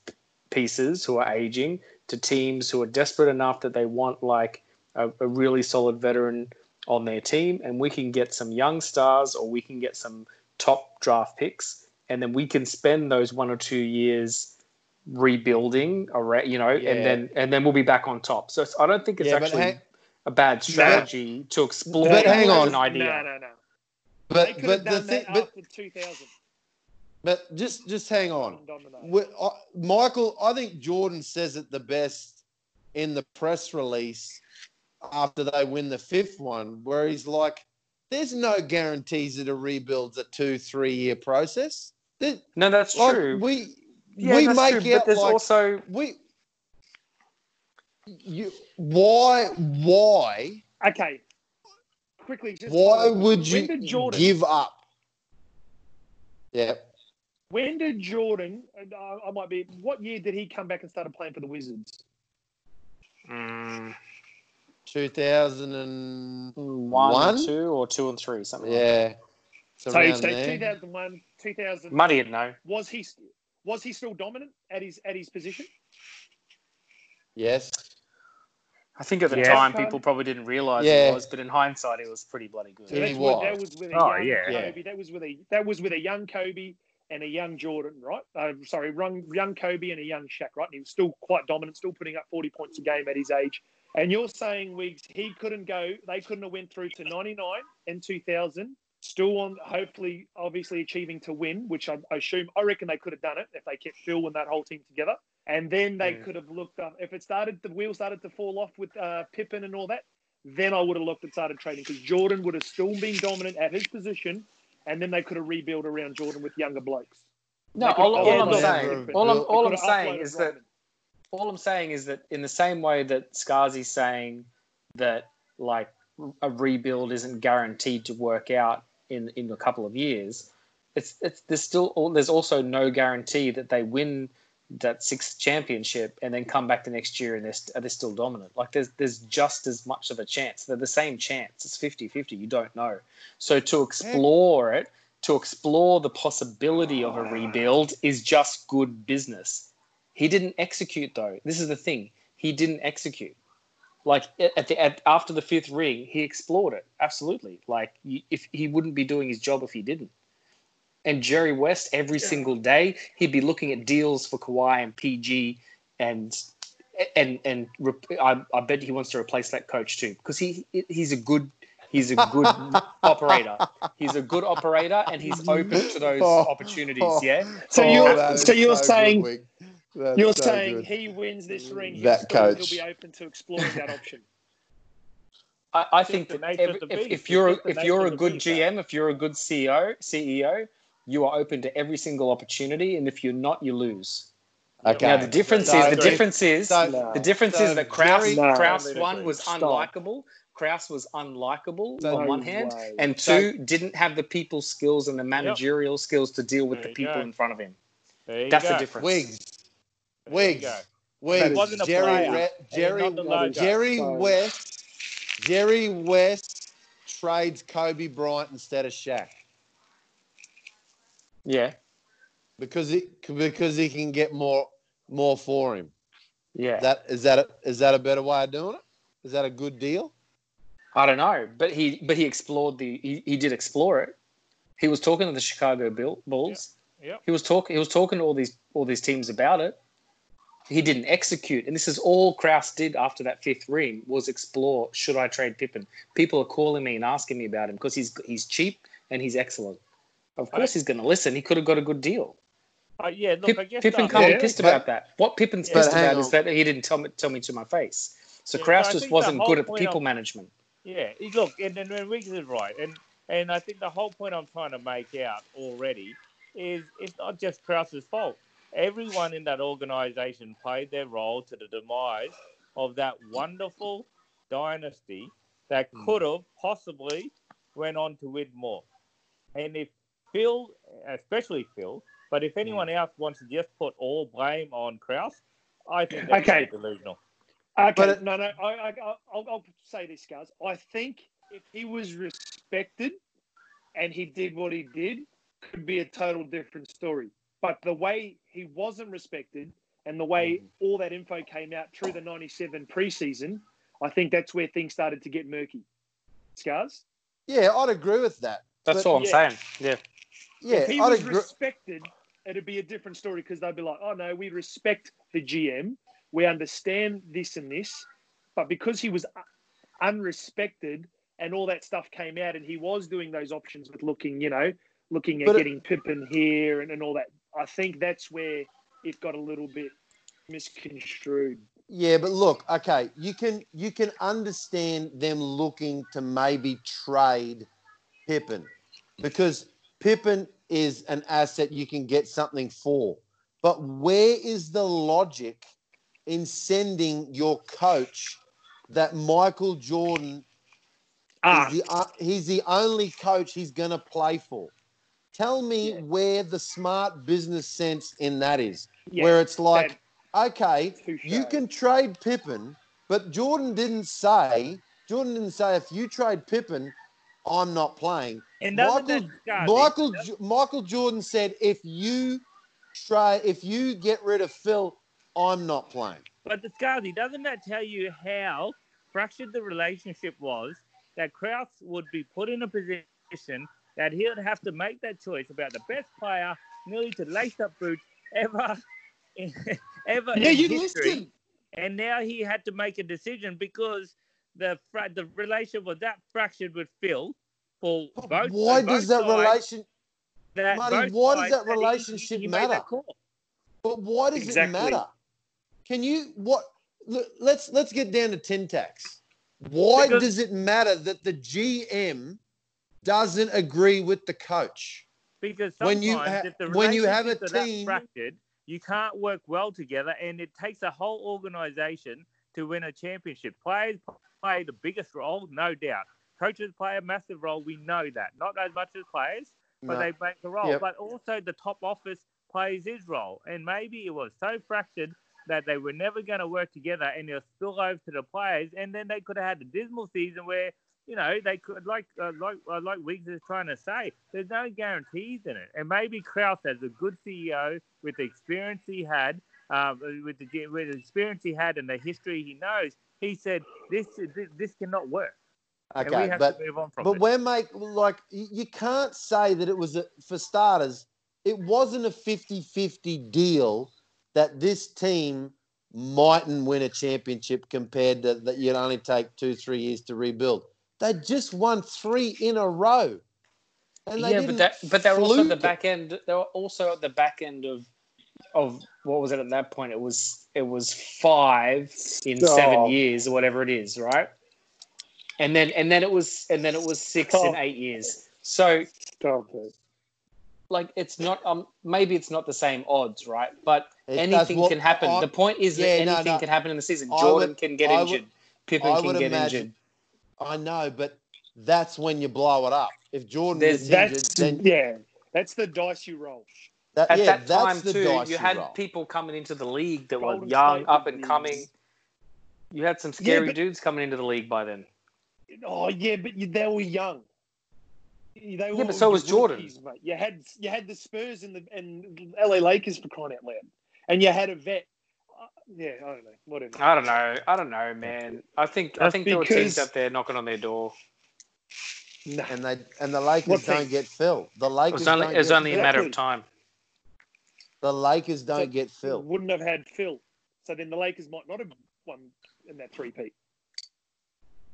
pieces who are aging to teams who are desperate enough that they want like a, a really solid veteran on their team, and we can get some young stars or we can get some top draft picks, and then we can spend those one or two years rebuilding, around, you know, Yeah. and then and then we'll be back on top. So I don't think it's Yeah, actually hang- a bad strategy to explore But hang on. an idea. No, no, no. they But could but have the thing, that but after 2000. but just just hang on. I- uh, Michael, I think Jordan says it the best in the press release after they win the fifth one, where he's like, "There's no guarantees that a rebuild's a two, three year process." There- No, that's like, true. We Yeah, we that's make true, out but there's like also we. You why why Okay. Quickly, just why would you Jordan give up? Yeah, When did Jordan? and I I might be. What year did he come back and started playing for the Wizards? mm, two thousand and one, One? two, or two and three, something. like that. yeah. It's So, around so there. 2001, 2000. Muddy would know. Was he was he still dominant at his at his position? Yes. I think at the Yeah. time people probably didn't realize Yeah. he was, but in hindsight, he was pretty bloody good. Yeah, he That's with- that was. was with a Oh, young yeah. Yeah. Kobe. That was with a that was with a young Kobe and a young Jordan, right? Uh, sorry, young, young Kobe and a young Shaq, right? And he was still quite dominant, still putting up forty points a game at his age. And you're saying Wiggs he couldn't go, they couldn't have went through to ninety nine and two thousand, still on hopefully obviously achieving to win, which I, I assume I reckon they could have done it if they kept Phil and that whole team together. And then they Mm. could have looked up if it started the wheel started to fall off with uh, Pippen and all that. Then I would have looked and started trading because Jordan would have still been dominant at his position, and then they could have rebuilt around Jordan with younger blokes. No, They all, all I'm saying, Pippen. all I'm, all I'm saying uploaded is that all I'm saying is that in the same way that Scarzi's saying that like a rebuild isn't guaranteed to work out in in a couple of years, it's it's there's still there's also no guarantee that they win that sixth championship and then come back the next year and they're, they're still dominant. Like there's there's just as much of a chance. They're the same chance. It's 50-50. You don't know. So to explore it, to explore the possibility of a rebuild is just good business. He didn't execute though. This is the thing. He didn't execute. Like at the at, after the fifth ring, he explored it absolutely. Like if he wouldn't be doing his job if he didn't. And Jerry West every single day, he'd be looking at deals for Kawhi and PG, and and and rep- I, I bet he wants to replace that coach too because he he's a good he's a good operator. He's a good operator, and he's open to those Oh. opportunities. Yeah. So Oh, you're that is so you're good, saying Wick. That's you're so saying good. he wins this ring, That coach. he'll be open to exploring that option. I, I think that every, if, if you're It's if you're a good GM, if you're a good CEO, CEO, you are open to every single opportunity, and if you're not, you lose. Okay. Now the difference So is the difference is so- the difference so is that Krause Jerry- No. Krause one was Stop. unlikable. Krause was unlikable So- on one hand, way. and two didn't have the people skills and the managerial skills to deal with There the people go. in front of him. There That's go. the difference. Wigs. There you Wigs. go. Wigs. He wasn't Jerry, player. Re- He Jerry, was not the logo. Jerry West. Jerry West trades Kobe Bryant instead of Shaq Yeah, because he because he can get more more for him. yeah. That is that a, is that a better way of doing it? Is that a good deal? I don't know, but he but he explored the he, he did explore it. He was talking to the Chicago Bill, Bulls. Yeah. Yep. He was talking he was talking to all these all these teams about it. He didn't execute, and this is all Krause did after that fifth ring was explore. Should I trade Pippen? People are calling me and asking me about him because he's he's cheap and he's excellent. Of course, he's going to listen. He could have got a good deal. Uh, yeah, look, Pip, I guess Pippen can't Yeah, be pissed but- about that. What Pippen's Yeah, pissed but hang about is that he didn't tell me tell me to my face. So Yeah, Krause but just wasn't good at point people of- management. Yeah, he- look, and, and, and Riggs is right, and and I think the whole point I'm trying to make out already is it's not just Krause's fault. Everyone in that organisation played their role to the demise of that wonderful dynasty that Hmm. could have possibly went on to win more. And if Phil, especially Phil, but if anyone else wants to just put all blame on Krause, I think that's Okay. delusional. Okay, But no, no, I, I, I'll, I'll say this, guys. I think if he was respected and he did what he did, could be a total different story. But the way he wasn't respected and the way mm-hmm. all that info came out through the 97 preseason, I think that's where things started to get murky. Scars? Yeah, I'd agree with that. That's But- all I'm yeah. saying. Yeah. Yeah, if he I'd was agree. respected, it'd be a different story because they'd be like, oh no, we respect the GM. We understand this and this. But because he was unrespected and all that stuff came out and he was doing those options with looking, you know, looking at But it- getting Pippen here and, and all that, I think that's where it got a little bit misconstrued. Yeah, but look, okay, you can you can understand them looking to maybe trade Pippen because Pippen is an asset you can get something for. But where is the logic in sending your coach that Michael Jordan Ah, is the, uh, he's the only coach he's going to play for? Tell me Yeah. where the smart business sense in that is. yeah, where it's like, okay, you can trade Pippen, but Jordan didn't say. Jordan didn't say if you trade Pippen, I'm not playing. And Michael, Michael, Michael Jordan said if you try, if you get rid of Phil, I'm not playing. But the Scarzy, doesn't that tell you how fractured the relationship was that Krause would be put in a position that he would have to make that choice about the best player, nearly to lace up boots ever, in, ever Yeah, in you history. listened. And now he had to make a decision because the fra- the relation was that fractured with Phil for both. Why on does that relation? that Marty, why does that relationship he that matter? But why does Exactly. it matter? Can you what? look, Let's let's get down to tin tax. Why Because- does it matter that the GM doesn't agree with the coach? Because sometimes When you ha- when you have a team- fractured, you can't work well together, and it takes a whole organization to win a championship. Players play the biggest role, no doubt. Coaches play a massive role. We know that. Not as much as players, but No. they make a role. Yep. But also the top office plays his role, and maybe it was so fractured that they were never going to work together, and it'll spill over to the players, and then they could have had a dismal season where you know they could like uh, like uh, like Wiggs is trying to say. There's no guarantees in it, and maybe Krause as a good CEO with the experience he had. Um, with the with the experience he had and the history he knows, he said this this, this cannot work, and we Okay, have but to move on from but it. we're make like you you can't say that it was a, for starters. It wasn't a 50-50 deal that this team mightn't win a championship compared to that you'd only take two three years to rebuild. They just won three in a row. And they yeah, but that, but they're also at the back end. They were also at the back end of of what was it at that point? It was it was five in Oh. seven years or whatever it is, right? And then and then it was and then it was six in Oh. eight years. So Stop it. like it's not um maybe it's not the same odds, right? But It- anything what can happen. I- the point is Yeah, that anything no. can happen in the season. Jordan would- can get I would- injured. Pippen I can get imagine- injured. I know, but that's when you blow it up. If Jordan There's- gets injured, That's then yeah. That's the dice you roll. that, At yeah, that that's time the too, dice you had roll. people coming into the league that were young, State up and the- coming. You had some Yeah, scary but- dudes coming into the league by then. Oh yeah, but you, they were young. They were Yeah, but so was Jordan. rookies, mate. You had you had the Spurs and the and LA Lakers for crying out loud, and you had a vet. Yeah, I don't know, whatever. I don't know. I don't know, man. I think I That's think there were teams because- out there knocking on their door. No. and they and the Lakers What don't thing? get Phil. The It Lakers was only don't it only a matter of time. The Lakers don't So- get Phil. Wouldn't have had Phil, so then the Lakers might not have won in that three-peat.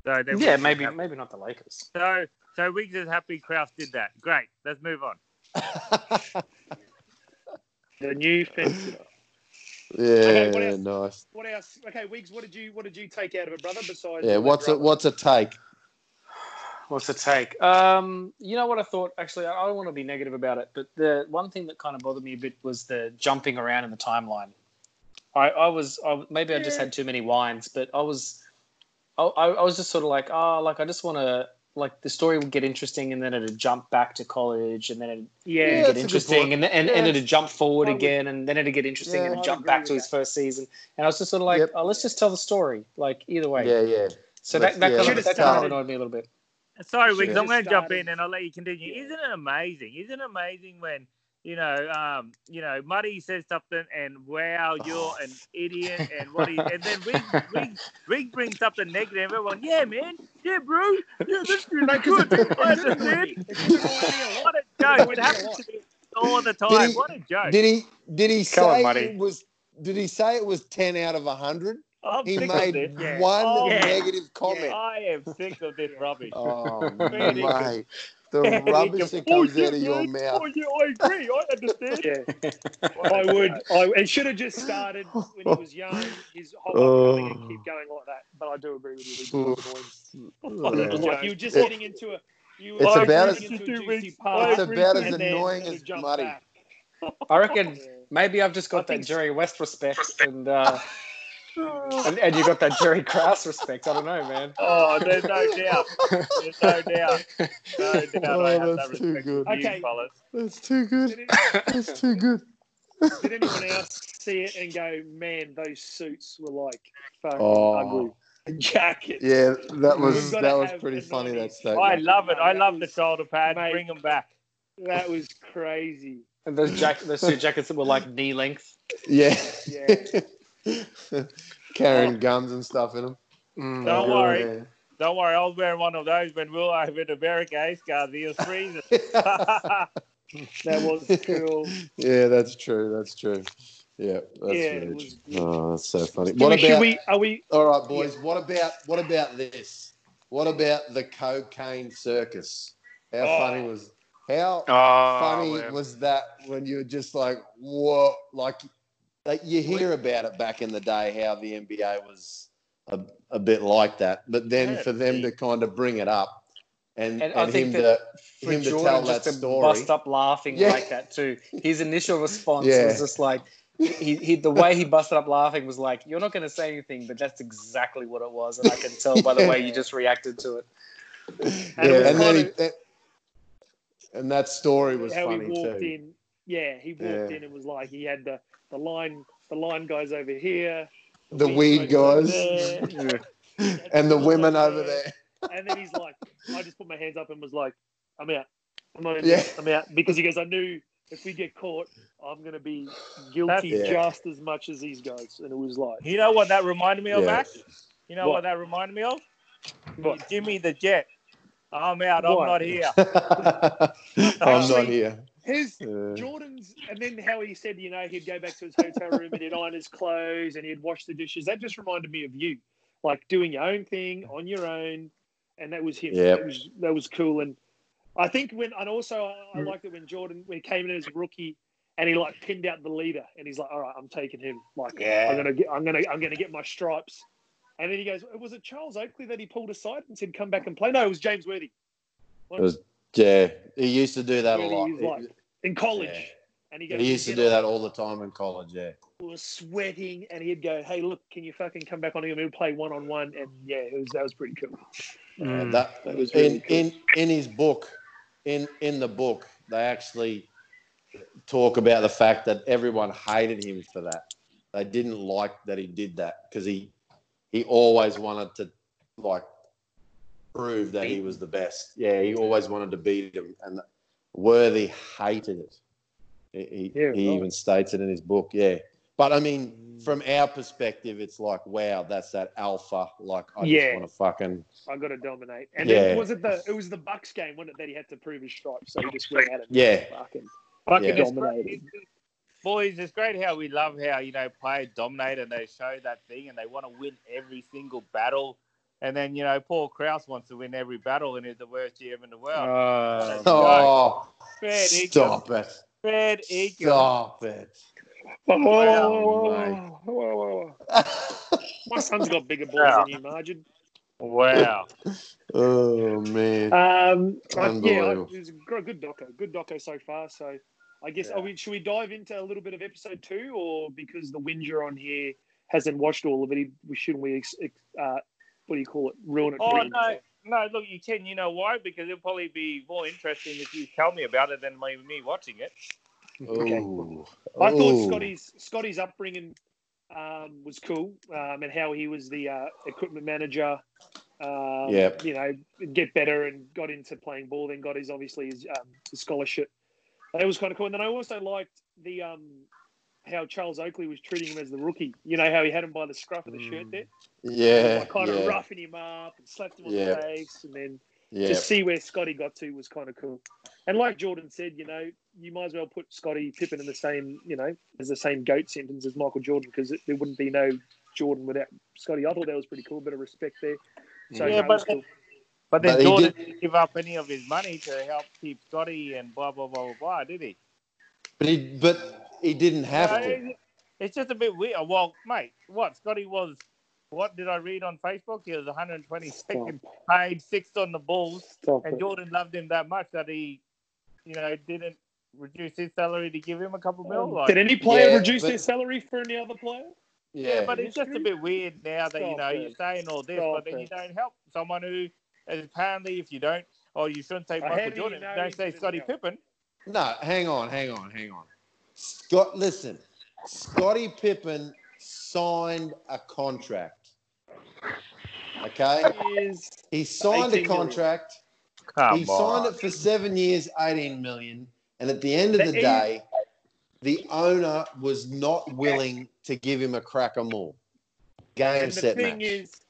So Yeah, we- maybe maybe not the Lakers. So so Wiggs is happy Krause did that. Great. Let's move on. The new fence. Yeah, what else? nice. What else? Okay, Wiggs, what did you what did you take out of it, brother? Besides, Yeah, what's a what's a take? What's the take? Um, you know what I thought? Actually, I I don't want to be negative about it, but the one thing that kind of bothered me a bit was the jumping around in the timeline. I, I was I, maybe I just had too many wines, but I was I, I I was just sort of like, oh, like I just want to like the story would get interesting, and then it'd jump back to college, and then it'd Yeah, Yeah, get that's a good interesting, and and, Yeah. and it'd jump forward would- again, and then it'd get interesting, Yeah, and it'd jump back to with his first season, and I was just sort of like, Yep. oh, let's just tell the story, like either way. Yeah, yeah. So Let's- that that yeah, kind of that kind of annoyed me a little bit. Sorry, Should've Wiggs, I'm going to jump in and I'll let you continue. Yeah. Isn't it amazing? Isn't it amazing when you know, um, you know, Muddy says something and wow, you're an idiot, and what he, and then Wiggs, Wiggs, Wiggs brings something negative. Everyone, yeah, man, yeah, bro, yeah, that's really No, 'cause good. it's- I it's in understand. me. It's in me. What a joke! It happens to me all the time. he- What a joke! Did he did he Come on, say Muddy. it was did he say it was ten out of hundred? I'm He sick of made this. Yeah. one Oh, yeah. negative comment. I am sick of this rubbish. Oh Very mate. The rubbish that comes out of your mouth. Oh, yeah, I agree. I understand. Yeah, I would. I it should have just started when he was young. His whole Oh. life and keep going like that. But I do agree with you. It was annoying. Yeah. Like you were just getting into a. You It's about as- into a Two juicy weeks. part, It's about as annoying as Muddy. back. I reckon Yeah. maybe I've just I got that think- Jerry West respect, and, uh, and and you got that Jerry Krause respect. I don't know, man. Oh, there's no doubt. There's no doubt. No doubt. Oh, I have that's that too respect good. for you, Okay. fellas. That's too good. Did, That's too good. did anyone else see it and go, "Man, those suits were like fucking Oh. ugly." The jackets. Yeah, that was that was pretty a funny. That 90s. statement. I love it. I love the shoulder pads. mate. Bring them back. That was crazy. And those jack those two jackets that were like knee length. Yeah. Yeah. Carrying guns and stuff in them. Mm. Don't worry. Yeah. Don't worry, I was wearing one of those when we were over at America, eh, Scars? He was freezing. That was cool. yeah, that's true. That's true. Yeah, that's Yeah, very was true. Oh, that's so funny. What we, about? we? Are we? All right, boys. What about what about this? What about the cocaine circus? How Oh. funny was how Oh, funny man. was that when you were just like, what? Like, like you hear about it back in the day how the NBA was a, a bit like that, but then for them to kind of bring it up and, And and, I think him that to him to Jordan tell just that to story. bust up laughing Yeah. like that too. His initial response Yeah. was just like he, he the way he busted up laughing was like, "You're not going to say anything, but that's exactly what it was," and I can tell by the way you just reacted to it. And yeah, was and then he, that- and that story was how funny he walked too. in. Yeah, he walked Yeah. in and was like, he had the the line, the line guys over here, The weed over guys. there, he and the girls women over there. And then he's like, I just put my hands up and was like, I'm out. I'm out. Yeah. I'm out because he goes, I knew if we get caught, I'm gonna be guilty Yeah. just as much as these guys. And it was like, you know what that reminded me of, Yeah. Max? You know what? What? that reminded me of? What? Jimmy the Jet. I'm out. I'm not here. I'm not here. His Uh, Jordan's, and then how he said, you know, he'd go back to his hotel room and he'd iron his clothes and he'd wash the dishes. That just reminded me of you, like doing your own thing on your own, and that was him. Yeah, That was that was cool. And I think when, and also I, I liked it when Jordan when he came in as a rookie and he like pinned out the leader and he's like, all right, I'm taking him. Like, Yeah. I'm gonna get, I'm gonna, I'm gonna get my stripes. And then he goes, was it Charles Oakley that he pulled aside and said, come back and play? No, it was James Worthy. It was yeah. He used to do that a lot. like, in college. Yeah. And he goes, He used to do that all the time in college. Yeah. was sweating, and he'd go, "Hey, look, can you fucking come back on here? We'll play one on one." And yeah, it was that was pretty cool. Uh, that That was in cool. in in his book, in in the book, they actually talk about the fact that everyone hated him for that. They didn't like that he did that because he he always wanted to like prove that he was the best. Yeah, he always wanted to beat him, and Worthy hated it. He, he, Yeah, he right. even states it in his book. Yeah, but I mean, mm. from our perspective, it's like, wow, that's that alpha. Like, I Yeah. just want to fucking I got to dominate. And Yeah. then was it the it was the Bucks game, wasn't it, that he had to prove his stripes? So he just went at it. and Yeah. fucking, fucking Yeah. dominated. Boys, it's great how we love how, you know, players dominate and they show that thing and they want to win every single battle. And then, you know, Paul Krause wants to win every battle and he's the worst GM in the world. Uh, Oh, Fair stop it. Fair income. Stop it. Oh, Wow, whoa, whoa, whoa. My son's got bigger balls than you, Margin. Wow. oh, man. Um, I- yeah, Unbelievable. it was a good doco, good doco so far. So I guess Yeah. are we, should we dive into a little bit of episode two, or because the whinger on here hasn't watched all of it, we shouldn't we? ex- ex- Uh, what do you call it? Ruin it. for Oh, him? no. No, look, you can. You know why? Because it'll probably be more interesting if you tell me about it than me, me watching it. Okay. Ooh. I thought Ooh. Scotty's Scotty's upbringing um, was cool, um, and how he was the uh, equipment manager. Um, Yep. You know, get better and got into playing ball. Then got his obviously his, um, his scholarship. That was kind of cool. And then I also liked the um, how Charles Oakley was treating him as the rookie. You know how he had him by the scruff of the shirt mm. there, Yeah. like kind of roughing him up and slapped him on Yeah. the face, and then Yeah. to see where Scotty got to was kind of cool. And like Jordan said, you know, you might as well put Scottie Pippen in the same, you know, as the same goat sentence as Michael Jordan because there wouldn't be no Jordan without Scotty. I thought that was pretty cool, bit of respect there. So Yeah, no, but- cool. but then but Jordan did. didn't give up any of his money to help keep Scotty and blah, blah, blah, blah, blah, did he? But he, but he didn't have Uh, to. It's just a bit weird. Well, mate, what? Scotty was, what did I read on Facebook? He was 122nd, paid sixth on the Bulls. Stop And it. Jordan loved him that much that he, you know, didn't reduce his salary to give him a couple mil. Like, Did any player Yeah, reduce but- their salary for any other player? yeah, Yeah. but it's just a bit weird now that, you know, it. you're saying all this, Stop but then you don't help someone who, apparently, if you don't, or you shouldn't say Michael do you Jordan, know don't say Scotty help? Pippen. No, hang on, hang on, hang on. Scott, listen. Scottie Pippen signed a contract. Okay? He signed a contract. Come he signed it for seven years, 18 million. And at the end of the The- day, the owner was not willing to give him a cracker more. Game and the set thing match. is,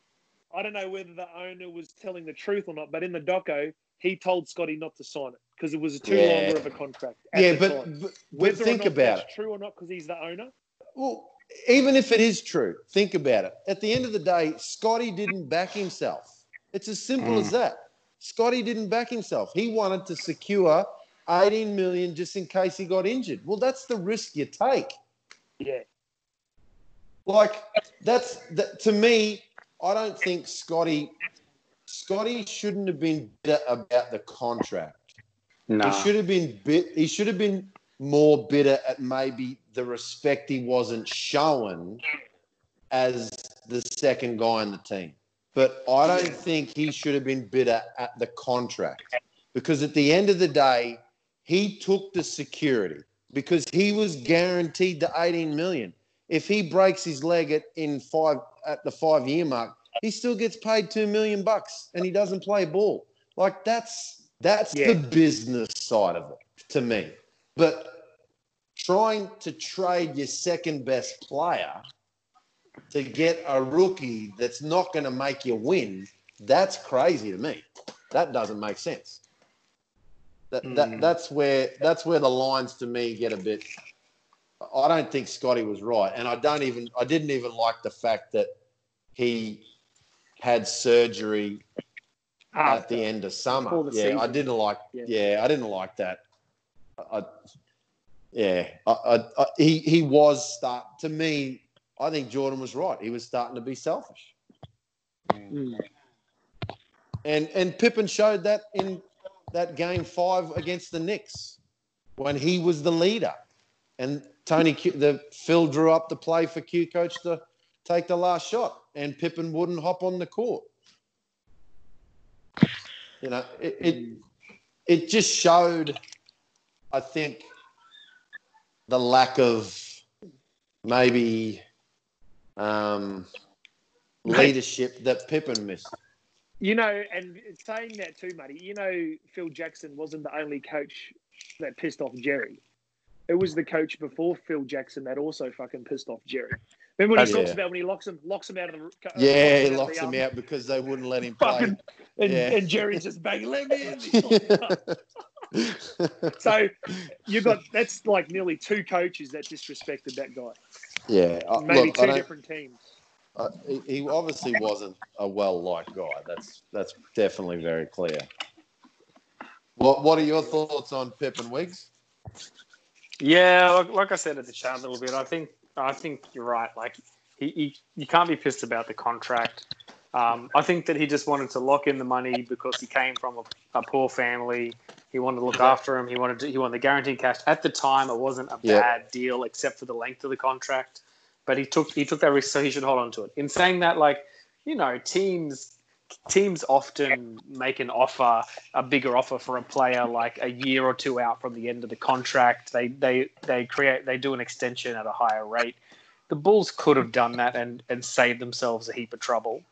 I don't know whether the owner was telling the truth or not, but in the doco, he told Scotty not to sign it because it was too Yeah. longer of a contract. at Yeah, the but, time. but, but whether think or not about that's it. true or not because he's the owner. Well, even if it is true, think about it. At the end of the day, Scotty didn't back himself. It's as simple as hmm. that. Scotty didn't back himself. He wanted to secure 18 million just in case he got injured. Well, that's the risk you take. Yeah, Like that's that, to me. I don't think Scotty Scotty shouldn't have been bitter about the contract. He should have been bit. He should have been more bitter at maybe the respect he wasn't shown as the second guy in the team. But I don't think he should have been bitter at the contract because at the end of the day, he took the security because he was guaranteed the 18 million. If he breaks his leg at in five at the five year mark, he still gets paid two million bucks and he doesn't play ball. Like that's that's Yeah. the business side of it to me. But trying to trade your second best player to get a rookie that's not going to make you win, that's crazy to me. That doesn't make sense. That, that Mm. that's where that's where the lines to me get a bit. I don't think Scotty was right, and I don't even I didn't even like the fact that he had surgery at the end of summer. Yeah, I didn't like. Yeah. Yeah, I didn't like that. I, yeah, I, I, I, he he was start to me. I think Jordan was right. He was starting to be selfish, Mm. and and Pippen showed that in that game five against the Knicks when he was the leader, and Tony Q, the Phil drew up the play for Kukoc to take the last shot, and Pippen wouldn't hop on the court. You know, it, it it just showed, I think, the lack of maybe um, leadership that Pippen missed. You know, and saying that too, Muddy, you know, Phil Jackson wasn't the only coach that pissed off Jerry. It was the coach before Phil Jackson that also fucking pissed off Jerry. Remember when he Oh, talks yeah. about when he locks him, locks him out of the uh, Yeah, he of locks the, him um, out because they wouldn't let him play. Fucking, and, Yeah. and Jerry's just banging, let me in. So you've got that's like nearly two coaches that disrespected that guy. yeah, uh, Maybe look, two different teams. Uh, he, he obviously wasn't a well-liked guy. That's that's definitely very clear. What What are your thoughts on Pippen Wiggs? Yeah, like, like I said at the chat a little bit, I think I think you're right. Like he, he you can't be pissed about the contract. Um, I think that he just wanted to lock in the money because he came from a, a poor family. He wanted to look after him. He wanted to, he wanted the guaranteed cash. At the time, it wasn't a Yeah. bad deal except for the length of the contract. But he took he took that risk, so he should hold on to it. In saying that, like you know, teams teams often make an offer, a bigger offer for a player like a year or two out from the end of the contract. They they they create they do an extension at a higher rate. The Bulls could have done that and and saved themselves a heap of trouble.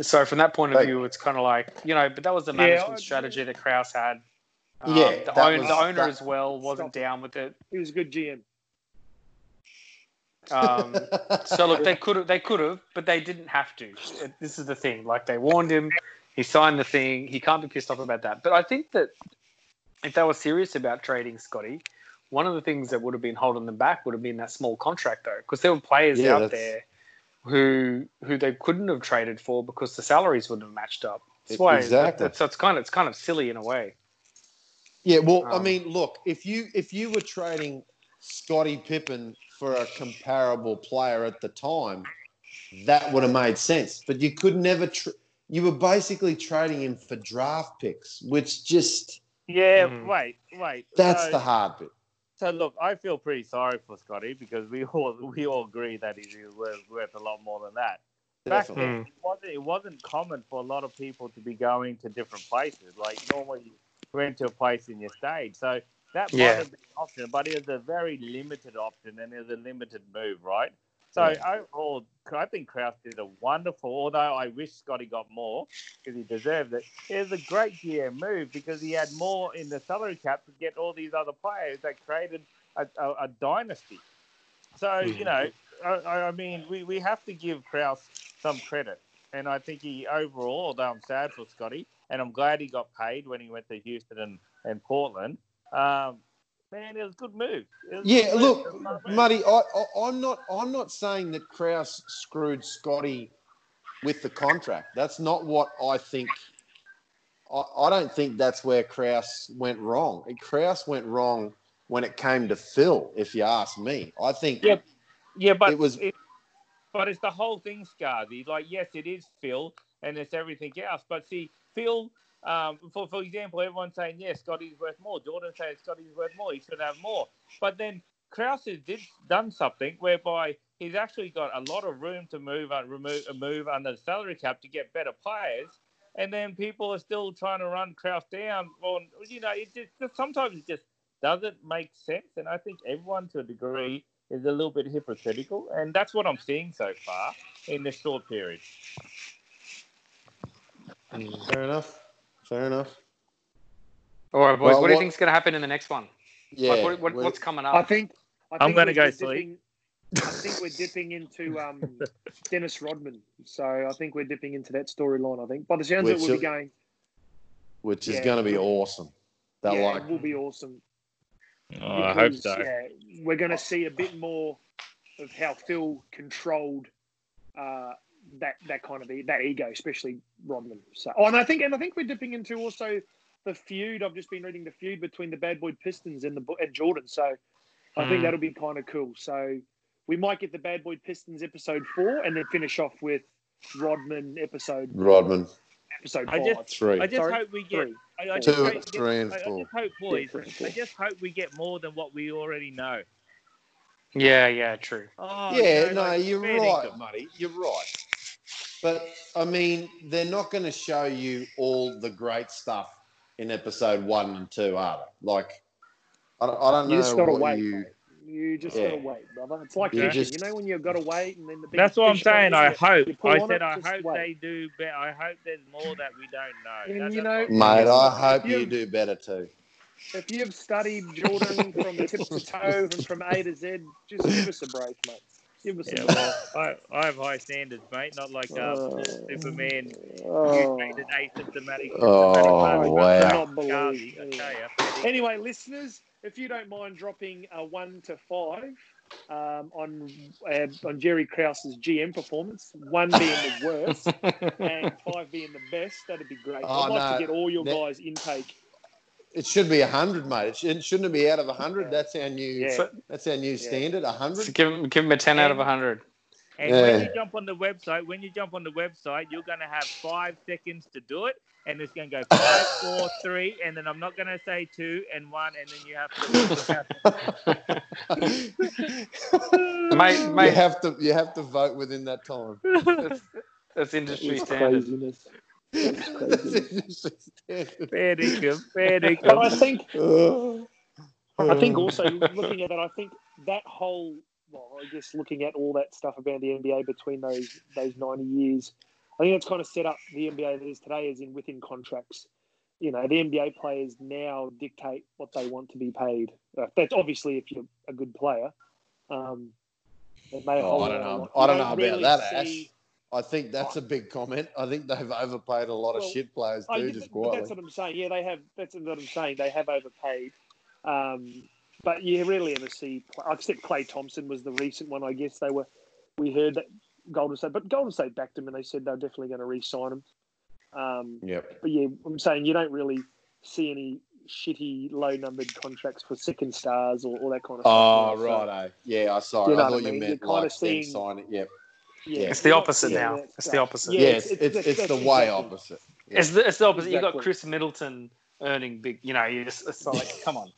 So from that point of view, it's kind of like you know, but that was the management I- strategy that Krause had. Um, Yeah, the, own, was- the owner that- as well wasn't down with it. He was a good GM. Um, so look, they could have, they could have, but they didn't have to. This is the thing. Like they warned him, he signed the thing. He can't be pissed off about that. But I think that if they were serious about trading Scotty, one of the things that would have been holding them back would have been that small contract, though, because there were players Yeah, out that's- there who who they couldn't have traded for because the salaries wouldn't have matched up. That's why. Exactly. That, so it's kind of it's kind of silly in a way. Yeah, well, I Um, mean, look, if you if you were trading Scottie Pippen for a comparable player at the time, that would have made sense. But you could never. Tr- you were basically trading him for draft picks, which just Yeah, Mm. wait, wait. that's so, the hard bit. So look, I feel pretty sorry for Scotty because we all we all agree that he's worth, worth a lot more than that. Back Definitely. then, it wasn't, it wasn't common for a lot of people to be going to different places. Like normally, you went to a place in your state, so that might Yeah. have been an option, but it was a very limited option and it was a limited move, right? So overall, I think Krause did a wonderful. Although I wish Scotty got more because he deserved it. It was a great GM move because he had more in the salary cap to get all these other players that created a, a, a dynasty. So hmm. you know, I, I I mean, we, we have to give Krause some credit. and I think he overall, although I'm sad for Scotty, and I'm glad he got paid when he went to Houston and, and Portland. Um, man, it was a good move. It was a Yeah, good look, move. It was a smart move. Muddy, I, I'm not. I'm not saying that Krause screwed Scotty with the contract. That's not what I think. I, I don't think that's where Krause went wrong. Krause went wrong when it came to Phil. If you ask me, I think Yeah. Yeah, but It was- it, but it's the whole thing, Scardy. Like, yes, it is Phil, and it's everything else. But see, Phil, um, for for example, everyone's saying yes, Scotty's worth more. Jordan saying Scotty's worth more. He should have more. But then Krause has did done something whereby he's actually got a lot of room to move and remove uh, move under the salary cap to get better players. And then people are still trying to run Krause down. On you know, it just sometimes it just doesn't make sense. And I think everyone, to a degree, is a little bit hypocritical, and that's what I'm seeing so far in this short period. Mm, fair enough. Fair enough. All right, boys. Well, what do you what- think's going to happen in the next one? Yeah. like, what, what, what's coming up? I think. I I'm think gonna we're go dipping- I think we're dipping into um, Dennis Rodman. So I think we're dipping into that storyline. I think by the sounds of it, we'll be going. which is Yeah. going to be awesome. They're yeah, like, it will be awesome. Oh, I hope so. Yeah, we're going to see a bit more of how Phil controlled uh, that that kind of e- that ego, especially Rodman. So, oh, and I think and I think we're dipping into also the feud. I've just been reading the feud between the Bad Boy Pistons and the and Jordan. So, I think Hmm. that'll be kind of cool. So, we might get the Bad Boy Pistons episode four, and then finish off with Rodman episode Rodman. episode I five. just- Three. I just Sorry, hope we get. Three. I, I Two, just hope, three, and I, I just hope, boys. three and. I just hope we get more than what we already know. yeah, yeah, true. Oh, yeah, you know, no, like, you're right, dinkum. Muddy. You're right. But I mean, they're not going to show you all the great stuff in episode one and two, are they? Like, I don't, I don't You know just gotta wait. you. mate. You just Yeah. gotta wait, brother. It's like You fishing. just- You know when you've got to wait, and then the big That's what I'm saying. I hope. I said it, I hope wait. they do better. I hope there's more that we don't know. And you know- Mate, I hope You- you do better too. If you've studied Jordan from tip to toe and from A to Z, just give us a break, mate. Give us Yeah, a break. well, I, I have high standards, mate. Not like uh, Oh. Superman. Oh, Mutated asymptomatic. Oh, symptomatic wow. I cannot Scarly, believe. I. Anyway, listeners, if you don't mind dropping a one to five um, on uh, on Jerry Krause's GM performance, one being the worst and five being the best, that'd be great. Oh, I'd like no. to get all your That- guys' intake. It should be hundred, mate. It shouldn't, shouldn't it be out of hundred? That's our new. Yeah. So- That's our new standard. hundred. So give him, give him a ten out of hundred. And when you jump on the website, when you jump on the website, you're going to have five seconds to do it, and it's going to go five, four, three, and then I'm not going to say two and one, and then you have to. Mate, You have to. You have to vote within that time. that's, that's industry It's standard. craziness. Fair dinkum, fair But I think I think also looking at that, I think that whole well, I guess looking at all that stuff about the NBA between those those ninety years, I think that's kind of set up the NBA that is today, as in within contracts. You know, the NBA players now dictate what they want to be paid. Uh, That's obviously if you're a good player. Um, it may Oh, hold I don't know. lot. I You don't know really about that, Ash. I think that's a big comment. I think they've overpaid a lot of shit players too, yeah, just but that's what I'm saying. Yeah, they have. That's what I'm saying. They have overpaid. Um, but you really ever see, except Klay Thompson was the recent one. I guess they were. We heard that Golden State, but Golden State backed him, and they said they're definitely going to re-sign him. Um, Yep. but yeah, I'm saying you don't really see any shitty, low-numbered contracts for second stars or all that kind of Oh, stuff. Oh, right. so. Yeah, I saw You know I thought I you meant You're like them seeing- sign it. Yep. Yeah, It's the opposite seeing now. that It's the opposite. Yeah, it's, it's, that's- it's the way exactly- opposite. It's the, it's the opposite. You've got Khris Middleton earning big. You know, you just it's like, come on.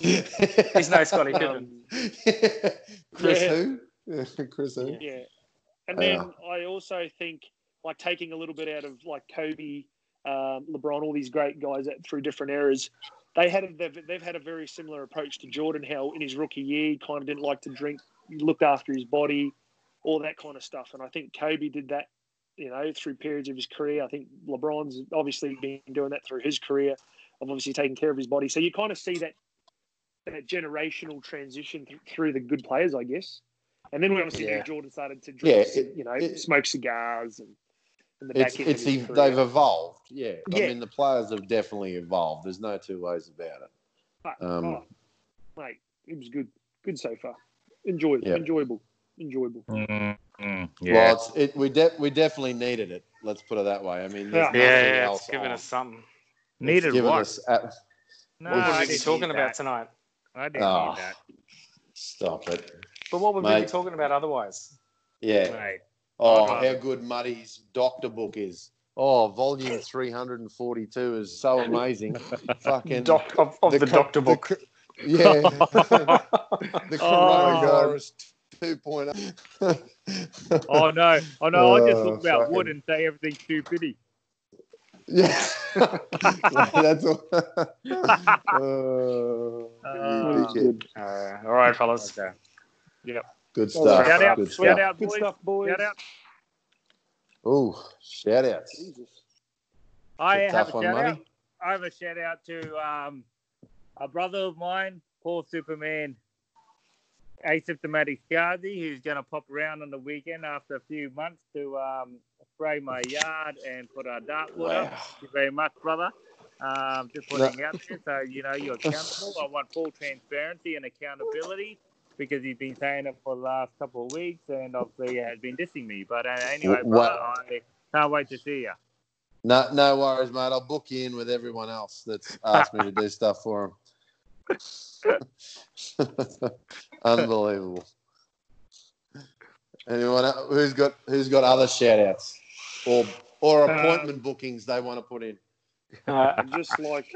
He's He's no Scottie Pippen. Um, Chris Yeah. who? Chris who? Yeah. And Yeah. then I also think like taking a little bit out of like Kobe, um, LeBron, all these great guys that through different eras, they had a, they've, they've had a very similar approach to Jordan. How in his rookie year, he kind of didn't like to drink, he looked after his body, all that kind of stuff. And I think Kobe did that, you know, through periods of his career. I think LeBron's obviously been doing that through his career, of obviously taking care of his body. So you kind of see that that generational transition th- through the good players, I guess. And then we obviously Yeah. knew Jordan started to drink, Yeah, it- you know, it- smoke cigars and the It's it's of his ev- career. they've evolved. Yeah. I mean the players have definitely evolved. There's no two ways about it. But, Um, oh, No two ways about it. but, mate, it was good. Good so far. Enjoyed. Yeah. Enjoyable. Enjoyable. Mm, mm, yeah. Well, it's, it, we de- we definitely needed it. Let's put it that way. I mean, there's Yeah. Yeah, yeah, else it's giving on. us something. It's Needed given what? us at- no, what I would we be talking about that. tonight? I didn't Oh. need that. Stop it. But what would we be talking about otherwise? Yeah. Mate. Oh, I'd how good Muddy's doctor book is. Oh, volume 342 is so amazing. Fucking Doc of, of the, co- doctor book. co- yeah. the Oh. Coronavirus 2.0. Oh no! Oh no! I just talk about fucking- wood and say everything's too pretty. Yeah. That's all. Oh, Uh. Uh, all right, fellas. Okay. Good stuff. Shout out! Good Shout stuff. out, Good stuff, boys. Shout out! Oh, shout outs. Jesus. I It's a have a one, shout Muddy. out. I have a shout out to um, a brother of mine, Paul Superman, asymptomatic Scarzy, who's going to pop around on the weekend after a few months to um, spray my yard and put our dartwood up. Wow. Thank you very much, brother. Um, just putting out there so you know you're accountable. I want full transparency and accountability because he's been saying it for the last couple of weeks and obviously has been dissing me. But uh, anyway, brother, I can't wait to see you. No, no worries, mate. I'll book you in with everyone else that's asked me to do stuff for them. Unbelievable. Anyone else? who's got who's got other shout outs or or Uh, appointment bookings they want to put in? Uh, I'd just like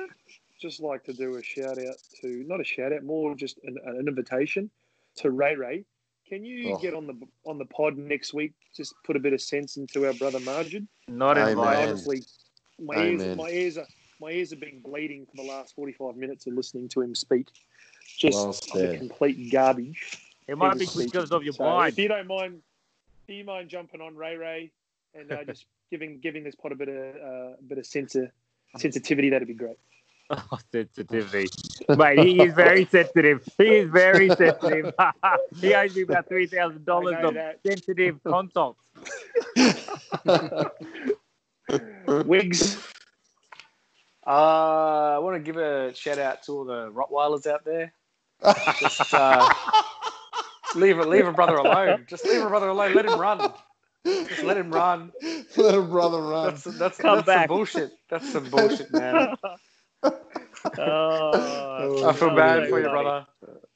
just like to do a shout out to not a shout out, more just an, an invitation to Ray Ray. Can you Oh. get on the on the pod next week? Just put a bit of sense into our brother Margin. Not Amen. invited. Honestly, my Amen. ears my ears are my ears have been bleeding for the last forty five minutes of listening to him speak. Just Well complete garbage. It might be was because of your So blind. If you don't mind, do you mind jumping on Ray Ray and uh, just giving giving this pod a bit of uh, a bit of sensor, sensitivity? That'd be great. Oh, sensitivity. Mate, he is very sensitive. He is very sensitive. he owes me about $3,000 I of that. sensitive consults. Wigs. Uh, I want to give a shout out to all the Rottweilers out there. Just uh, leave a leave a brother alone. Just leave a brother alone. Let him run. Just let him run. Let a brother run. That's that's, Come that's back. some bullshit. That's some bullshit, man. Oh, I feel so bad for you, brother.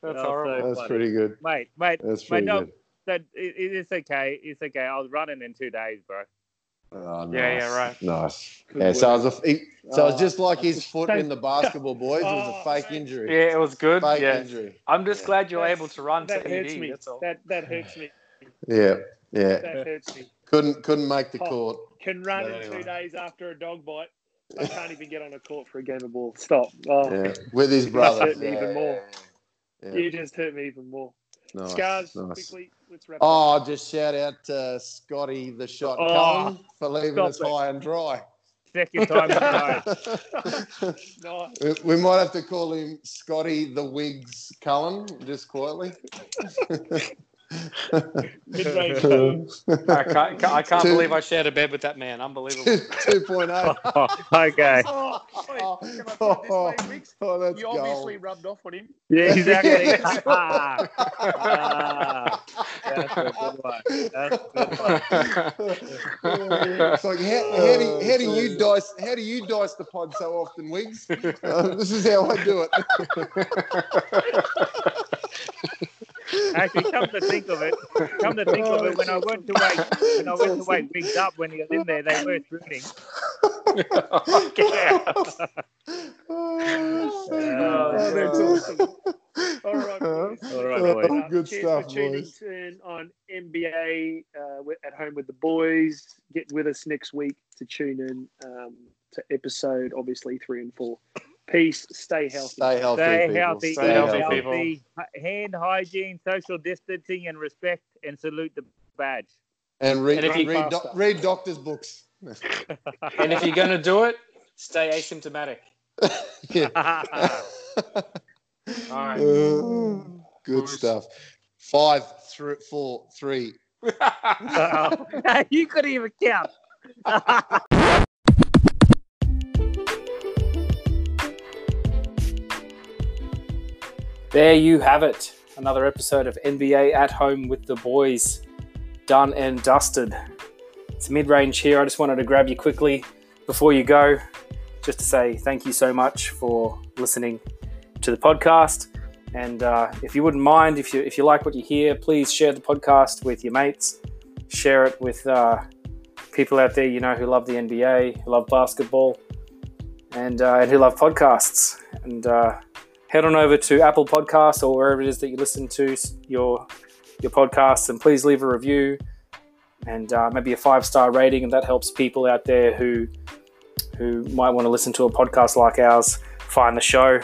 That's Oh, horrible. so That's funny. pretty good. Mate, mate, That's mate, pretty no, good. that, it, it's okay. It's okay. I was running in two days, bro. Oh, nice. Yeah, yeah, right. Nice. Good Yeah, so it was, a, he, so it was just like oh. his Oh, foot in the basketball, boys. It was a Oh, fake injury. Yeah, it was good. Fake yeah, injury. I'm just Yeah. glad you're That's- able to run That to hurts ED. me. That that hurts me. Yeah, yeah. That hurts me. Couldn't couldn't make the Oh. court. Can run But in anyway. two days after a dog bite. I can't even get on a court for a game of ball. Stop. Oh, Yeah, with his That's brother. hurt me Yeah, even more. yeah, You just hurt me even more. Nice, Scars, nice. quickly, let's wrap up. Oh, just shout out to Scotty the shot Oh, Cullen for leaving us it. high and dry. Second time tonight. Nice. We- we might have to call him Scotty the Wigs Cullen, just quietly. Mid-range. I can't, I can't Two- believe I shared a bed with that man. Unbelievable. 2.0. Oh, okay. Oh, wait, Oh, can I put it this way, Wicks? oh, that's You obviously gold. rubbed off on him. Yeah, exactly. Yes. Ah, ah, that's a good one. That's a good one. it's like how, how, do, how do you dice how do you dice the pod so often, Wigs? Uh, this is how I do it. Actually, come to think of it, come to think of it, when I went to wake, when I went to wake wigs up when he was in there, they were spooning. Get out. oh, Oh, that's awesome. All right, boys. All right, boys. Uh, good cheers stuff, for tuning boys. in on NBA uh, at home with the boys. Get with us next week to tune in um, to episode, obviously three and four. Peace. Stay healthy. Stay healthy. Stay people. healthy, Stay eat healthy, healthy, people. Hand hygiene, social distancing, and respect, and salute the badge. And read, And if you- read, doc- read doctors' books. And if you're going to do it, stay asymptomatic. yeah. All right. Uh, good Boys. stuff. Five, three, four, three. you couldn't even count. There you have it. Another episode of NBA at home with the boys. Done and dusted. It's mid range here. I just wanted to grab you quickly before you go, just to say thank you so much for listening to the podcast. And uh, if you wouldn't mind, if you if you like what you hear, please share the podcast with your mates. Share it with uh, people out there you know who love the NBA, who love basketball, and uh, and who love podcasts. And uh, head on over to Apple Podcasts or wherever it is that you listen to your your podcasts, and please leave a review and uh, maybe a five star rating, and that helps people out there who who might want to listen to a podcast like ours find the show.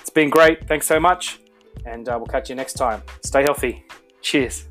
It's been great. Thanks so much, and uh, we'll catch you next time. Stay healthy. Cheers.